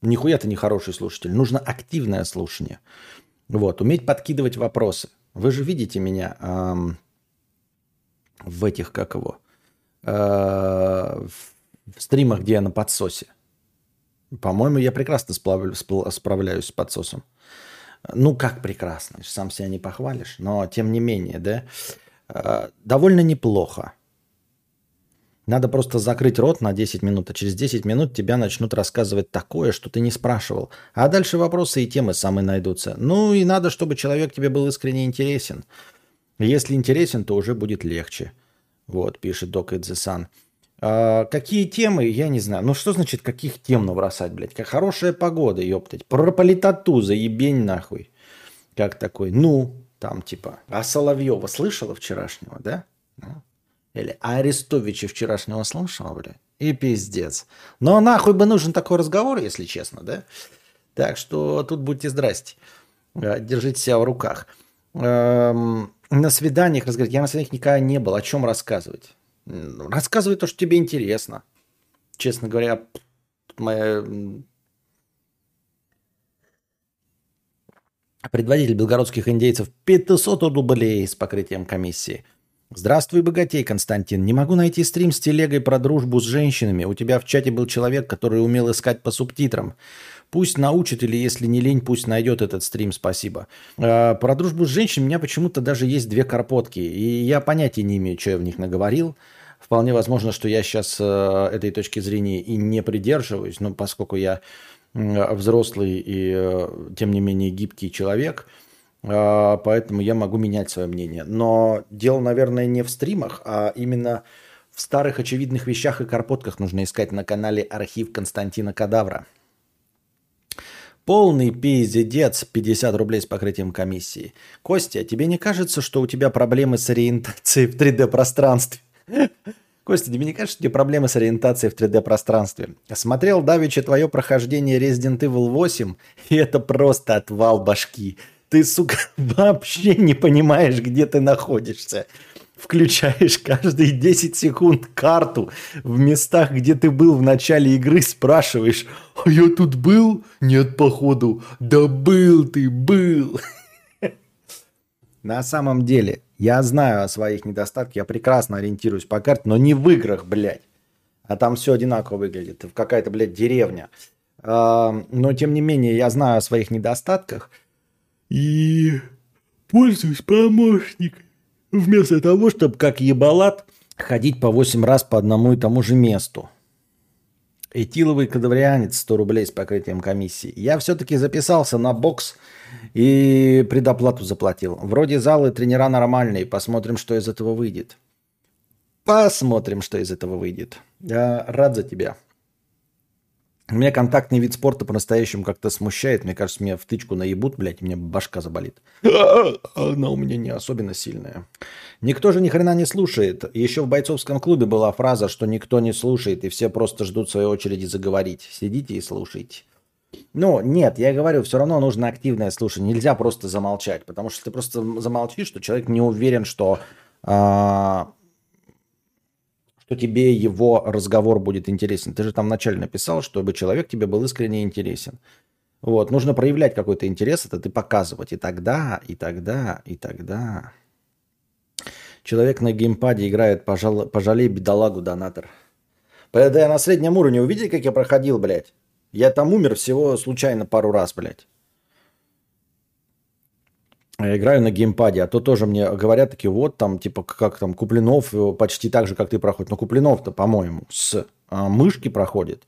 Нихуя ты не хороший слушатель. Нужно активное слушание. Вот, уметь подкидывать вопросы. Вы же видите меня эм, в этих, как его, э, в, в стримах, где я на подсосе. По-моему, я прекрасно сплав, справляюсь с подсосом. Ну, как прекрасно, сам себя не похвалишь, но тем не менее, да, э, довольно неплохо. Надо просто закрыть рот на 10 минут, а через 10 минут тебя начнут рассказывать такое, что ты не спрашивал. А дальше вопросы и темы самые найдутся. Ну и надо, чтобы человек тебе был искренне интересен. Если интересен, то уже будет легче. Вот, пишет Док Эдзесан. А, какие темы, я не знаю. Ну что значит, каких тем набросать, блядь? Как хорошая погода, ёптать. Про политоту заебень нахуй. Как такой, ну, там типа. А Соловьева слышала вчерашнего, да? Ну, или Арестовича вчерашнего слышал, бля? И пиздец. Но нахуй бы нужен такой разговор, если честно, да? Так что тут будьте здрасте. Э, держите себя в руках. Эм, на свиданиях разговаривать. Я на свиданиях никогда не был. О чем рассказывать? Рассказывай то, что тебе интересно. Честно говоря, моя... Предводитель белгородских индейцев 500 рублей с покрытием комиссии – Здравствуй, богатей, Константин. Не могу найти стрим с телегой про дружбу с женщинами. У тебя в чате был человек, который умел искать по субтитрам. Пусть научит, или если не лень, пусть найдет этот стрим, спасибо. А, про дружбу с женщинами у меня почему-то даже есть две карпотки. И я понятия не имею, что я в них наговорил. Вполне возможно, что я сейчас э, этой точки зрения и не придерживаюсь, но поскольку я взрослый и, э, тем не менее, гибкий человек – а, поэтому я могу менять свое мнение. Но дело, наверное, не в стримах, а именно в старых очевидных вещах и карпотках нужно искать на канале архив Константина Кадавра. Полный пиздец, 50 рублей с покрытием комиссии. Костя, тебе не кажется, что у тебя проблемы с ориентацией в 3D-пространстве? Костя, тебе не кажется, что у тебя проблемы с ориентацией в 3D-пространстве? Смотрел давеча твое прохождение Resident Evil 8, и это просто отвал башки. Ты, сука, вообще не понимаешь, где ты находишься. Включаешь каждые 10 секунд карту в местах, где ты был в начале игры, спрашиваешь, а я тут был? Нет, походу. Да был ты, был. На самом деле, я знаю о своих недостатках, я прекрасно ориентируюсь по карте, но не в играх, блядь. А там все одинаково выглядит. Какая-то, блядь, деревня. Но, тем не менее, я знаю о своих недостатках – и пользуюсь помощником. Вместо того, чтобы как ебалат ходить по 8 раз по одному и тому же месту. Этиловый кадаврианец 100 рублей с покрытием комиссии. Я все-таки записался на бокс и предоплату заплатил. Вроде залы тренера нормальные. Посмотрим, что из этого выйдет. Посмотрим, что из этого выйдет. Я рад за тебя. Меня контактный вид спорта по-настоящему как-то смущает. Мне кажется, меня в тычку наебут, блядь, и мне башка заболит. Она у меня не особенно сильная. Никто же ни хрена не слушает. Еще в бойцовском клубе была фраза, что никто не слушает, и все просто ждут своей очереди заговорить. Сидите и слушайте. Ну, нет, я говорю, все равно нужно активное слушание. Нельзя просто замолчать, потому что ты просто замолчишь, что человек не уверен, что а, что тебе его разговор будет интересен. Ты же там вначале написал, чтобы человек тебе был искренне интересен. Вот, нужно проявлять какой-то интерес, это ты показывать. И тогда, и тогда, и тогда. Человек на геймпаде играет, пожал, пожалей бедолагу, донатор. Да я на среднем уровне, увидели, как я проходил, блядь? Я там умер всего случайно пару раз, блядь. Я играю на геймпаде, а то тоже мне говорят такие, вот там, типа, как там Куплинов э, почти так же, как ты проходит. Но Куплинов-то, по-моему, с а, мышки проходит.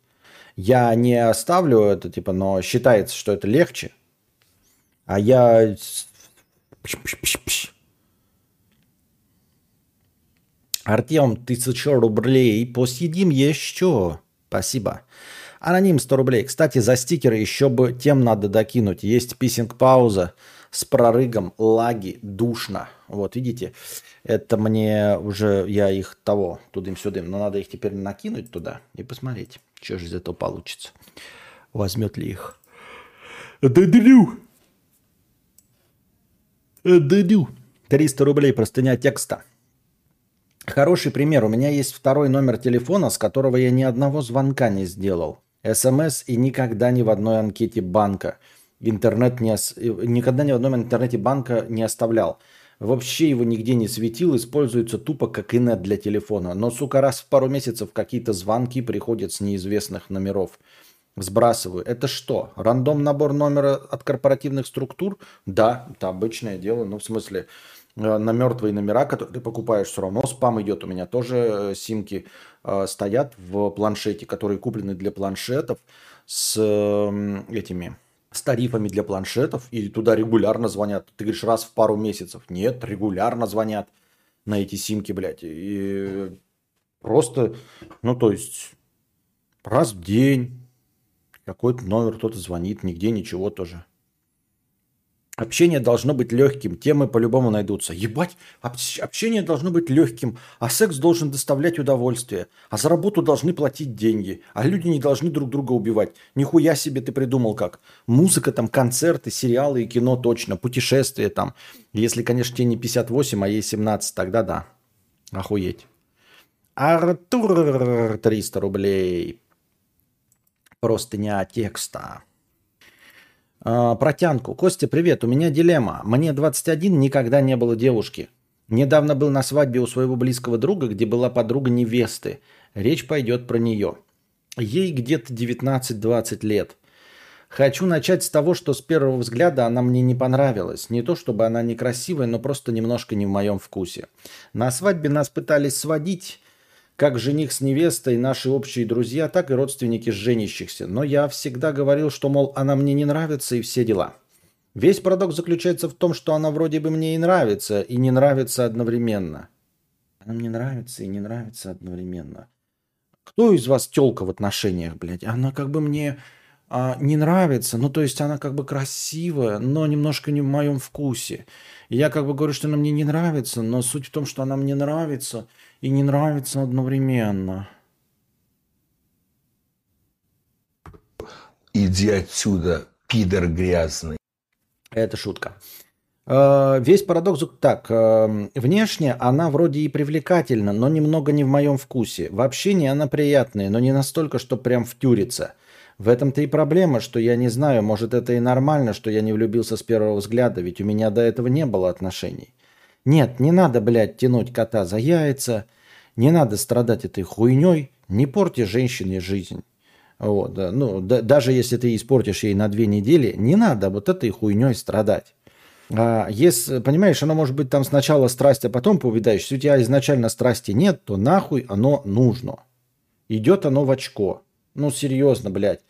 Я не оставлю это, типа, но считается, что это легче. А я... Артем, тысяча рублей. Посидим еще. Спасибо. Аноним 100 рублей. Кстати, за стикеры еще бы тем надо докинуть. Есть писинг-пауза с прорыгом, лаги, душно. Вот, видите, это мне уже, я их того, тудым-сюдым, но надо их теперь накинуть туда и посмотреть, что же из этого получится. Возьмет ли их. Дадрю. Дадрю. 300 рублей простыня текста. Хороший пример. У меня есть второй номер телефона, с которого я ни одного звонка не сделал. СМС и никогда ни в одной анкете банка. Интернет не ос... никогда ни в одном интернете банка не оставлял. Вообще его нигде не светил, используется тупо как инет для телефона. Но, сука, раз в пару месяцев какие-то звонки приходят с неизвестных номеров. Сбрасываю. Это что? Рандом набор номера от корпоративных структур? Да, это обычное дело. Ну, в смысле, э, на мертвые номера, которые ты покупаешь, все равно спам идет. У меня тоже э, симки э, стоят в планшете, которые куплены для планшетов с этими с тарифами для планшетов, и туда регулярно звонят. Ты говоришь, раз в пару месяцев. Нет, регулярно звонят на эти симки, блядь. И просто, ну, то есть, раз в день какой-то номер, кто-то звонит, нигде ничего тоже. Общение должно быть легким, темы по-любому найдутся. Ебать, общение должно быть легким, а секс должен доставлять удовольствие, а за работу должны платить деньги, а люди не должны друг друга убивать. Нихуя себе ты придумал как. Музыка там, концерты, сериалы и кино точно, путешествия там. Если, конечно, тебе не 58, а ей 17, тогда да. Охуеть. Артур 300 рублей. Просто не а текста. А, протянку. Костя, привет, у меня дилемма. Мне 21, никогда не было девушки. Недавно был на свадьбе у своего близкого друга, где была подруга невесты. Речь пойдет про нее. Ей где-то 19-20 лет. Хочу начать с того, что с первого взгляда она мне не понравилась. Не то чтобы она некрасивая, но просто немножко не в моем вкусе. На свадьбе нас пытались сводить, как жених с невестой, наши общие друзья, так и родственники женящихся. Но я всегда говорил, что, мол, она мне не нравится и все дела. Весь парадокс заключается в том, что она вроде бы мне и нравится, и не нравится одновременно. Она мне нравится и не нравится одновременно. Кто из вас телка в отношениях, блядь? Она как бы мне а, не нравится, ну то есть она как бы красивая, но немножко не в моем вкусе. Я как бы говорю, что она мне не нравится, но суть в том, что она мне нравится – и не нравится одновременно. Иди отсюда, пидор грязный. Это шутка. Э, весь парадокс так. Э, внешне она вроде и привлекательна, но немного не в моем вкусе. В общении она приятная, но не настолько, что прям втюрится. В этом-то и проблема, что я не знаю, может это и нормально, что я не влюбился с первого взгляда, ведь у меня до этого не было отношений. Нет, не надо, блядь, тянуть кота за яйца. Не надо страдать этой хуйней. Не порти женщине жизнь. Вот. Ну, да, даже если ты испортишь ей на две недели, не надо вот этой хуйней страдать. А если, понимаешь, оно может быть там сначала страсть, а потом поувядаешь. Если у тебя изначально страсти нет, то нахуй оно нужно. Идет оно в очко. Ну, серьезно, блядь.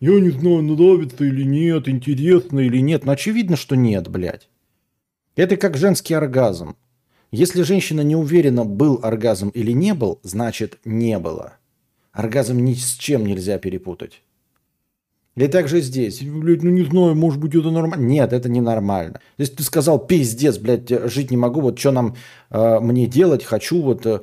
Я не знаю, нравится или нет, интересно или нет. Но очевидно, что нет, блядь. Это как женский оргазм. Если женщина не уверена, был оргазм или не был, значит не было. Оргазм ни с чем нельзя перепутать. И также здесь. Блядь, ну не знаю, может быть это нормально. Нет, это не нормально. Если ты сказал, пиздец, блядь, жить не могу, вот что нам, э, мне делать, хочу, вот э,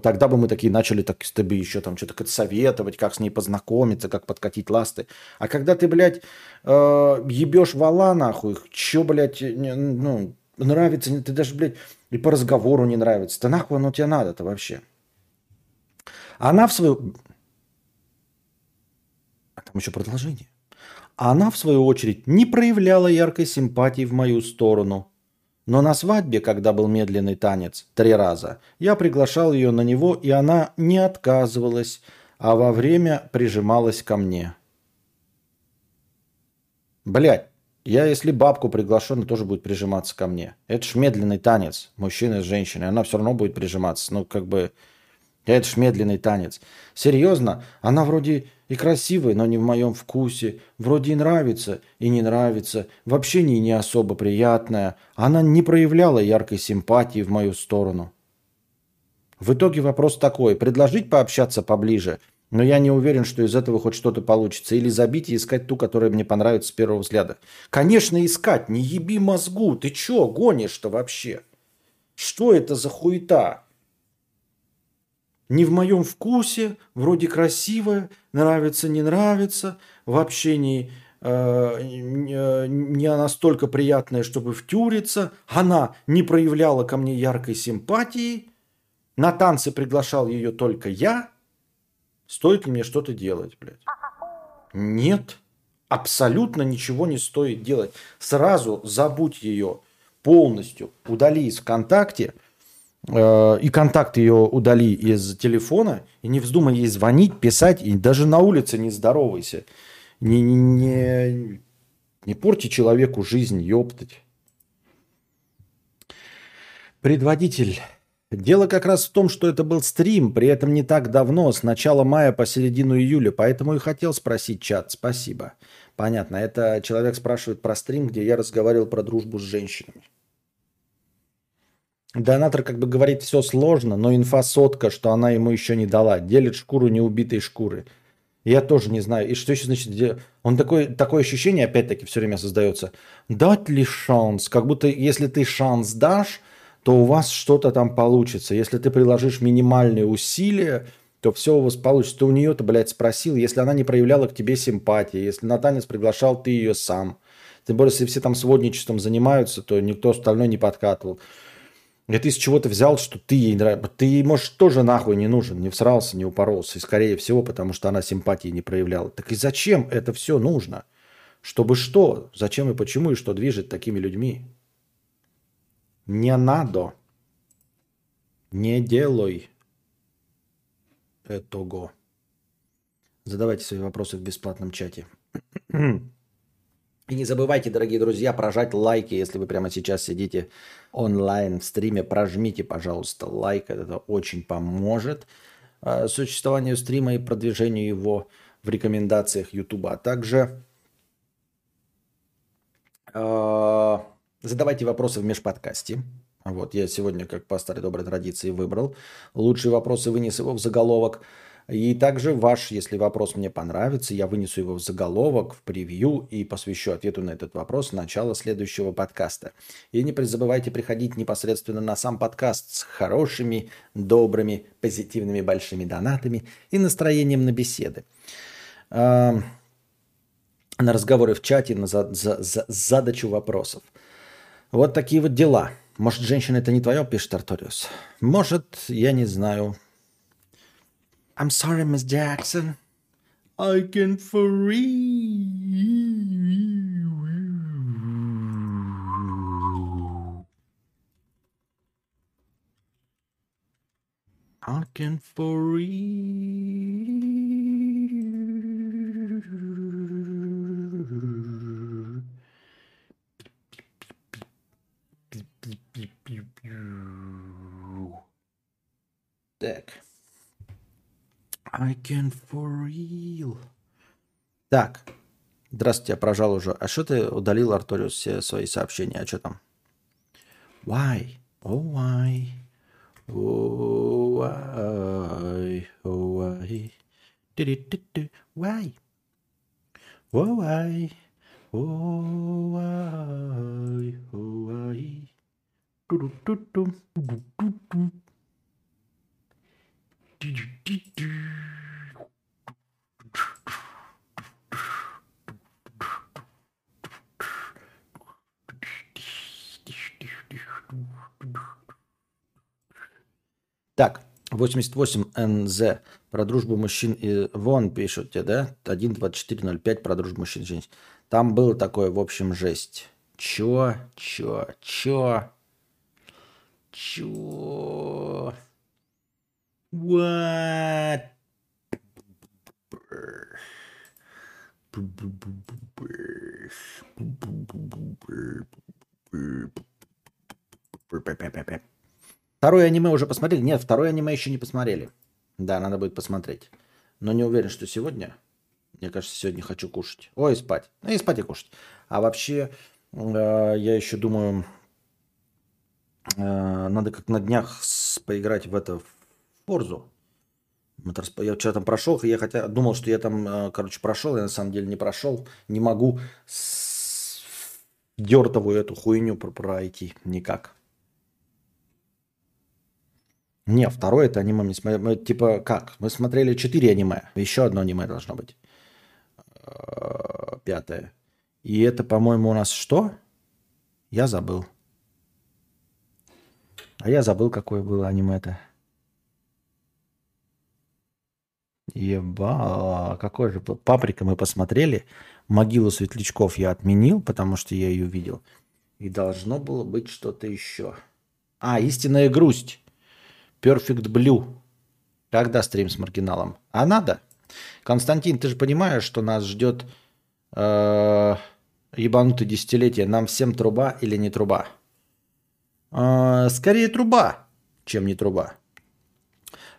тогда бы мы такие начали так с тобой еще там что-то советовать, как с ней познакомиться, как подкатить ласты. А когда ты, блядь, э, ебешь вала нахуй, что, блядь, ну, нравится, ты даже, блядь, и по разговору не нравится. Да нахуй оно тебе надо-то вообще? Она в свою... А там еще продолжение. Она, в свою очередь, не проявляла яркой симпатии в мою сторону. Но на свадьбе, когда был медленный танец, три раза, я приглашал ее на него, и она не отказывалась, а во время прижималась ко мне. Блять, я, если бабку приглашу, она тоже будет прижиматься ко мне. Это ж медленный танец мужчины с женщиной. Она все равно будет прижиматься. Ну, как бы, это ж медленный танец. Серьезно, она вроде и красивая, но не в моем вкусе. Вроде и нравится, и не нравится. В общении не особо приятная. Она не проявляла яркой симпатии в мою сторону. В итоге вопрос такой. Предложить пообщаться поближе – но я не уверен, что из этого хоть что-то получится. Или забить и искать ту, которая мне понравится с первого взгляда. Конечно, искать. Не еби мозгу. Ты чё гонишь-то вообще? Что это за хуета? Не в моем вкусе, вроде красивая, нравится, не нравится, в общении э, не настолько приятная, чтобы втюриться. Она не проявляла ко мне яркой симпатии. На танцы приглашал ее только я. Стоит ли мне что-то делать, блядь? Нет. Абсолютно ничего не стоит делать. Сразу забудь ее полностью. Удали из ВКонтакте. Э, и контакт ее удали из телефона. И не вздумай ей звонить, писать. И даже на улице не здоровайся. Не, не, не, порти человеку жизнь, ёптать. Предводитель. Дело как раз в том, что это был стрим, при этом не так давно, с начала мая по середину июля, поэтому и хотел спросить чат. Спасибо. Понятно. Это человек спрашивает про стрим, где я разговаривал про дружбу с женщинами. Донатор как бы говорит, все сложно, но инфа сотка, что она ему еще не дала. Делит шкуру неубитой шкуры. Я тоже не знаю. И что еще значит? Он такой, такое ощущение, опять-таки, все время создается. Дать ли шанс? Как будто если ты шанс дашь, то у вас что-то там получится. Если ты приложишь минимальные усилия, то все у вас получится. Ты у нее-то, блядь, спросил, если она не проявляла к тебе симпатии, если на танец приглашал ты ее сам. Тем более, если все там сводничеством занимаются, то никто остальной не подкатывал. И ты с чего-то взял, что ты ей нравишься. Ты ей, может, тоже нахуй не нужен, не всрался, не упоролся. И скорее всего, потому что она симпатии не проявляла. Так и зачем это все нужно? Чтобы что? Зачем и почему и что движет такими людьми? Не надо. Не делай этого. Задавайте свои вопросы в бесплатном чате. И не забывайте, дорогие друзья, прожать лайки, если вы прямо сейчас сидите онлайн в стриме. Прожмите, пожалуйста, лайк. Это очень поможет э, существованию стрима и продвижению его в рекомендациях YouTube. А также э, задавайте вопросы в межподкасте. Вот, я сегодня, как по старой доброй традиции, выбрал лучшие вопросы, вынес его в заголовок. И также ваш, если вопрос мне понравится, я вынесу его в заголовок, в превью и посвящу ответу на этот вопрос начало следующего подкаста. И не забывайте приходить непосредственно на сам подкаст с хорошими, добрыми, позитивными большими донатами и настроением на беседы. На разговоры в чате, на за, за, за, задачу вопросов. Вот такие вот дела. Может, женщина это не твое, пишет Арториус. Может, я не знаю. I'm sorry, Miss Jackson. I can free. I can free. Так. I can for real. Так. Здравствуйте, я прожал уже. А что ты удалил, Арториус, все свои сообщения? А что там? Why? Oh, why? Oh, why? Oh, why? Why? Oh, why? Oh, why? Oh, why? Так, 88НЗ про дружбу мужчин и вон пишут да? 1.24.05 про дружбу мужчин и женщин. Там было такое, в общем, жесть. Чё? Чё? Чё? Чё? What? Второе аниме уже посмотрели? Нет, второе аниме еще не посмотрели. Да, надо будет посмотреть. Но не уверен, что сегодня. Мне кажется, сегодня хочу кушать. Ой, спать. Ну и спать и кушать. А вообще, э, я еще думаю, э, надо как на днях поиграть в это Форзу. Я вчера там прошел, я хотя думал, что я там, э, короче, прошел, я на самом деле не прошел. Не могу с... дертовую эту хуйню пройти никак. Не, второе это аниме не смотрели. Типа как? Мы смотрели четыре аниме. Еще одно аниме должно быть. Э, пятое. И это, по-моему, у нас что? Я забыл. А я забыл, какое было аниме-то. Еба, какой же паприка мы посмотрели. Могилу светлячков я отменил, потому что я ее видел. И должно было быть что-то еще. А, истинная грусть. Perfect Blue. Когда стрим с маргиналом? А надо? Константин, ты же понимаешь, что нас ждет э, ебанутое десятилетие. Нам всем труба или не труба? Э, скорее труба, чем не труба.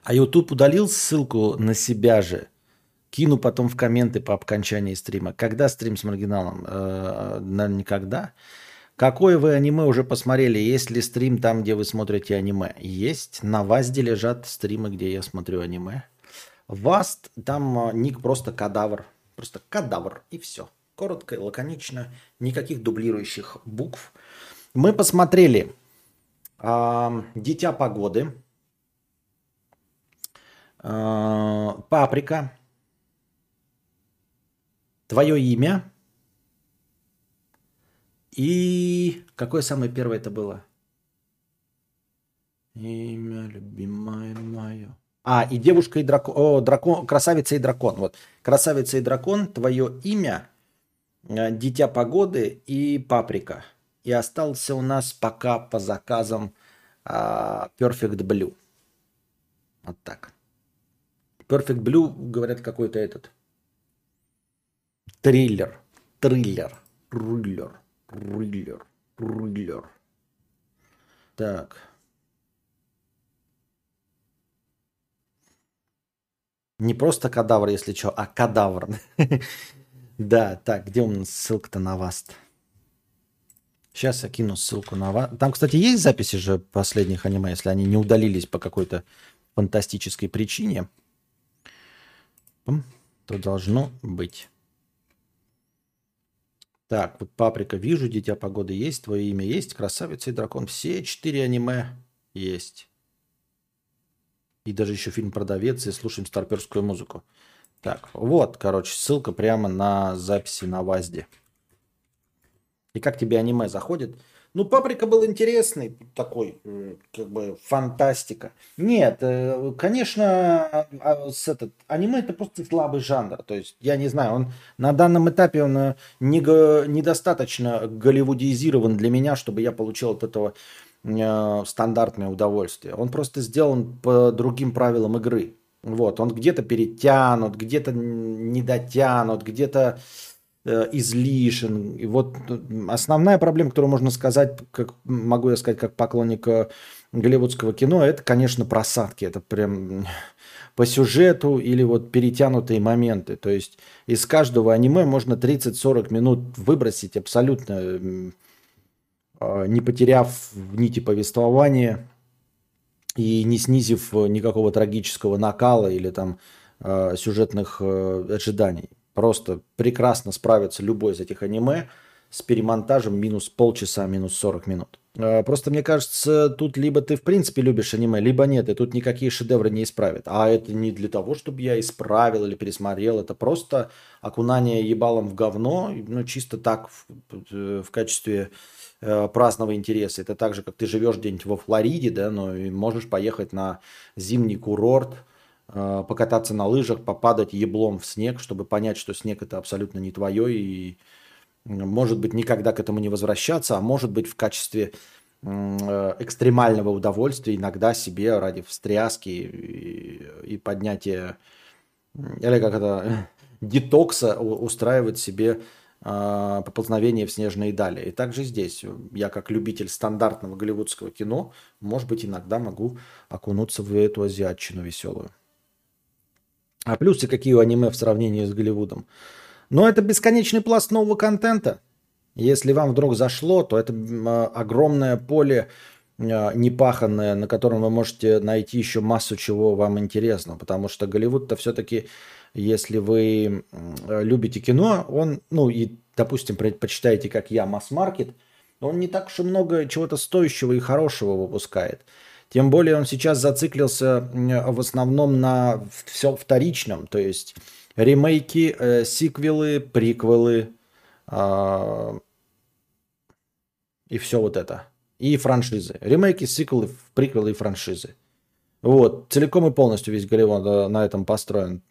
А YouTube удалил ссылку на себя же. Кину потом в комменты по окончании стрима. Когда стрим с маргиналом? Э, наверное, никогда. Какое вы аниме уже посмотрели? Есть ли стрим там, где вы смотрите аниме? Есть. На ВАЗде лежат стримы, где я смотрю аниме. ВАЗд, там э, ник просто кадавр. Просто кадавр и все. Коротко и лаконично. Никаких дублирующих букв. Мы посмотрели а, «Дитя погоды», «Паприка», «Твое имя», и какое самое первое это было? Имя любимое мое. А, и девушка и дракон, о, дракон, красавица и дракон. Вот, красавица и дракон, твое имя, э, дитя погоды и паприка. И остался у нас пока по заказам а, Perfect Blue. Вот так. Perfect Blue, говорят, какой-то этот. Триллер. Триллер. Триллер. Триллер. Триллер. Так. Не просто кадавр, если что, а кадавр. Да, так, где у нас ссылка-то на вас? Сейчас я кину ссылку на вас. Там, кстати, есть записи же последних аниме, если они не удалились по какой-то фантастической причине, то должно быть. Так, вот Паприка вижу, Дитя погоды есть, твое имя есть, Красавица и дракон. Все четыре аниме есть. И даже еще фильм «Продавец» и слушаем старперскую музыку. Так, вот, короче, ссылка прямо на записи на ВАЗде. И как тебе аниме заходит? Ну, Паприка был интересный, такой, как бы, фантастика. Нет, э, конечно, а, а, с этот, аниме это просто слабый жанр. То есть, я не знаю, он на данном этапе он э, не, недостаточно голливудизирован для меня, чтобы я получил от этого э, стандартное удовольствие. Он просто сделан по другим правилам игры. Вот, он где-то перетянут, где-то не дотянут, где-то э, излишен. И вот э, основная проблема, которую можно сказать, как могу я сказать, как поклонник э, голливудского кино, это, конечно, просадки. Это прям по сюжету или вот перетянутые моменты. То есть из каждого аниме можно 30-40 минут выбросить абсолютно э, не потеряв нити повествования и не снизив э, никакого трагического накала или там э, сюжетных э, ожиданий. Просто прекрасно справится любой из этих аниме с перемонтажем минус полчаса, минус 40 минут. Э, Просто мне кажется, тут либо ты в принципе любишь аниме, либо нет, и тут никакие шедевры не исправят. А это не для того, чтобы я исправил или пересмотрел, это просто окунание ебалом в говно, ну чисто так в, в качестве э, праздного интереса. Это так же, как ты живешь где-нибудь во Флориде, да, но и можешь поехать на зимний курорт, э, покататься на лыжах, попадать еблом в снег, чтобы понять, что снег это абсолютно не твое, и может быть никогда к этому не возвращаться, а может быть в качестве э, экстремального удовольствия иногда себе ради встряски и, и поднятия, или как это, детокса устраивать себе а, поползновение в снежные дали. И также здесь я как любитель стандартного голливудского кино, может быть, иногда могу окунуться в эту азиатчину веселую. А плюсы какие у аниме в сравнении с Голливудом? Но это бесконечный пласт нового контента. Если вам вдруг зашло, то это а, огромное поле а, непаханное, на котором вы можете найти еще массу чего вам интересно. Потому что Голливуд-то все-таки, если вы м, любите кино, он, ну и, допустим, предпочитаете, как я, масс-маркет, он не так уж и много чего-то стоящего и хорошего выпускает. Тем более он сейчас зациклился в основном на все вторичном, то есть ремейки, э, сиквелы, приквелы а, и все вот это. И франшизы. Ремейки, сиквелы, приквелы и франшизы. Вот, целиком и полностью весь Голливуд э, на этом построен.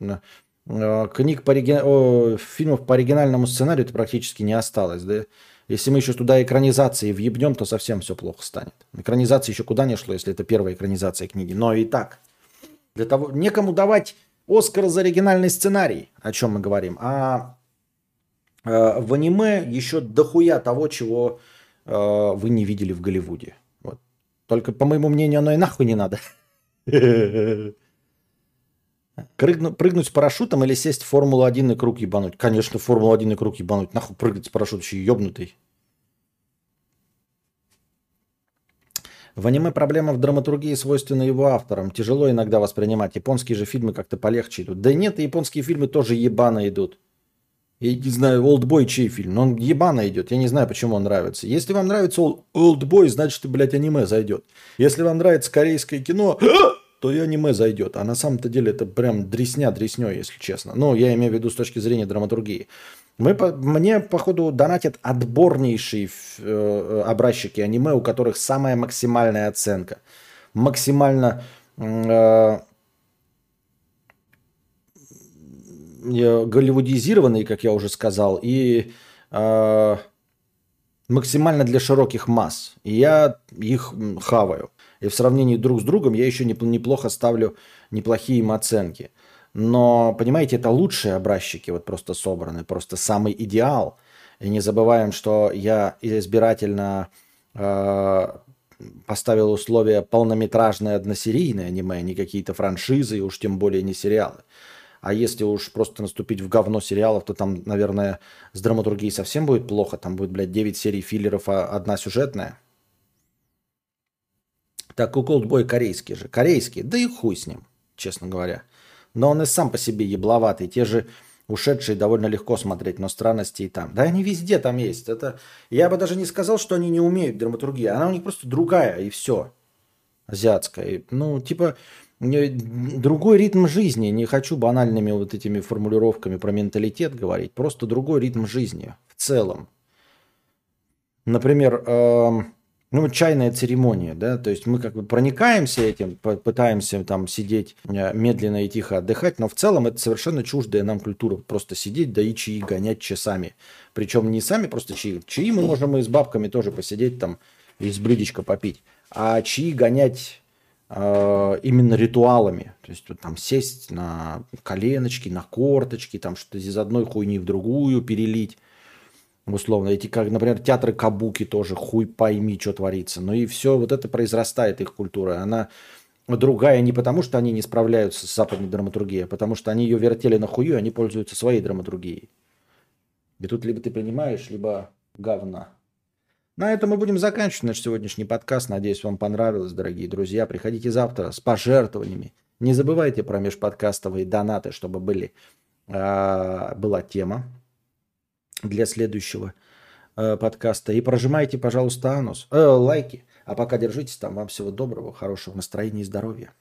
Э, книг по ориги... О, фильмов по оригинальному сценарию практически не осталось, да? Если мы еще туда экранизации въебнем, то совсем все плохо станет. Экранизация еще куда не шло, если это первая экранизация книги. Но и так. Для того, некому давать Оскар за оригинальный сценарий, о чем мы говорим. А э, в аниме еще дохуя того, чего э, вы не видели в Голливуде. Вот. Только, по моему мнению, оно и нахуй не надо. Прыгну, прыгнуть с парашютом или сесть в Формулу-1 и круг ебануть? Конечно, Формулу-1 и круг ебануть. Нахуй прыгать с парашютом, еще ебнутый. В аниме проблема в драматургии свойственна его авторам. Тяжело иногда воспринимать. Японские же фильмы как-то полегче идут. Да нет, японские фильмы тоже ебано идут. Я не знаю, Олдбой чей фильм, но он ебано идет. Я не знаю, почему он нравится. Если вам нравится Олдбой, значит, блядь, аниме зайдет. Если вам нравится корейское кино, то и аниме зайдет. А на самом-то деле это прям дресня дресней, если честно. Ну, я имею в виду с точки зрения драматургии. Мы, мне, походу, донатят отборнейшие э, образчики аниме, у которых самая максимальная оценка. Максимально э, голливудизированные, как я уже сказал, и э, максимально для широких масс. И я их хаваю. И в сравнении друг с другом я еще неплохо ставлю неплохие им оценки. Но, понимаете, это лучшие образчики, вот просто собраны, просто самый идеал. И не забываем, что я избирательно э, поставил условия полнометражное односерийное аниме, а не какие-то франшизы, и уж тем более не сериалы. А если уж просто наступить в говно сериалов, то там, наверное, с драматургией совсем будет плохо. Там будет, блядь, 9 серий филлеров, а одна сюжетная. Так, у Колдбой корейский же. Корейский, да и хуй с ним, честно говоря. Но он и сам по себе ебловатый. Те же ушедшие довольно легко смотреть, но странности и там. Да они везде там есть. Это... Я бы даже не сказал, что они не умеют драматургии. Она у них просто другая, и все. Азиатская. Ну, типа, другой ритм жизни. Не хочу банальными вот этими формулировками про менталитет говорить. Просто другой ритм жизни в целом. Например, эм, ну, чайная церемония, да, то есть мы как бы проникаемся этим, пытаемся там сидеть э, медленно и тихо отдыхать, но в целом это совершенно чуждая нам культура, просто сидеть, да и чаи гонять часами. Причем не сами просто чаи, чаи мы можем и с бабками тоже посидеть там, из блюдечка попить, а чаи гонять э, именно ритуалами, то есть вот, там сесть на коленочки, на корточки, там что-то из одной хуйни в другую перелить, условно. Эти, как, например, театры Кабуки тоже, хуй пойми, что творится. Но и все вот это произрастает их культура. Она другая не потому, что они не справляются с западной драматургией, а потому что они ее вертели на хую, они пользуются своей драматургией. И тут либо ты принимаешь, либо говна. На этом мы будем заканчивать наш сегодняшний подкаст. Надеюсь, вам понравилось, дорогие друзья. Приходите завтра с пожертвованиями. Не забывайте про межподкастовые донаты, чтобы были, э, была тема для следующего э, подкаста. И прожимайте, пожалуйста, анус, э, лайки. А пока держитесь там. Вам всего доброго, хорошего настроения и здоровья.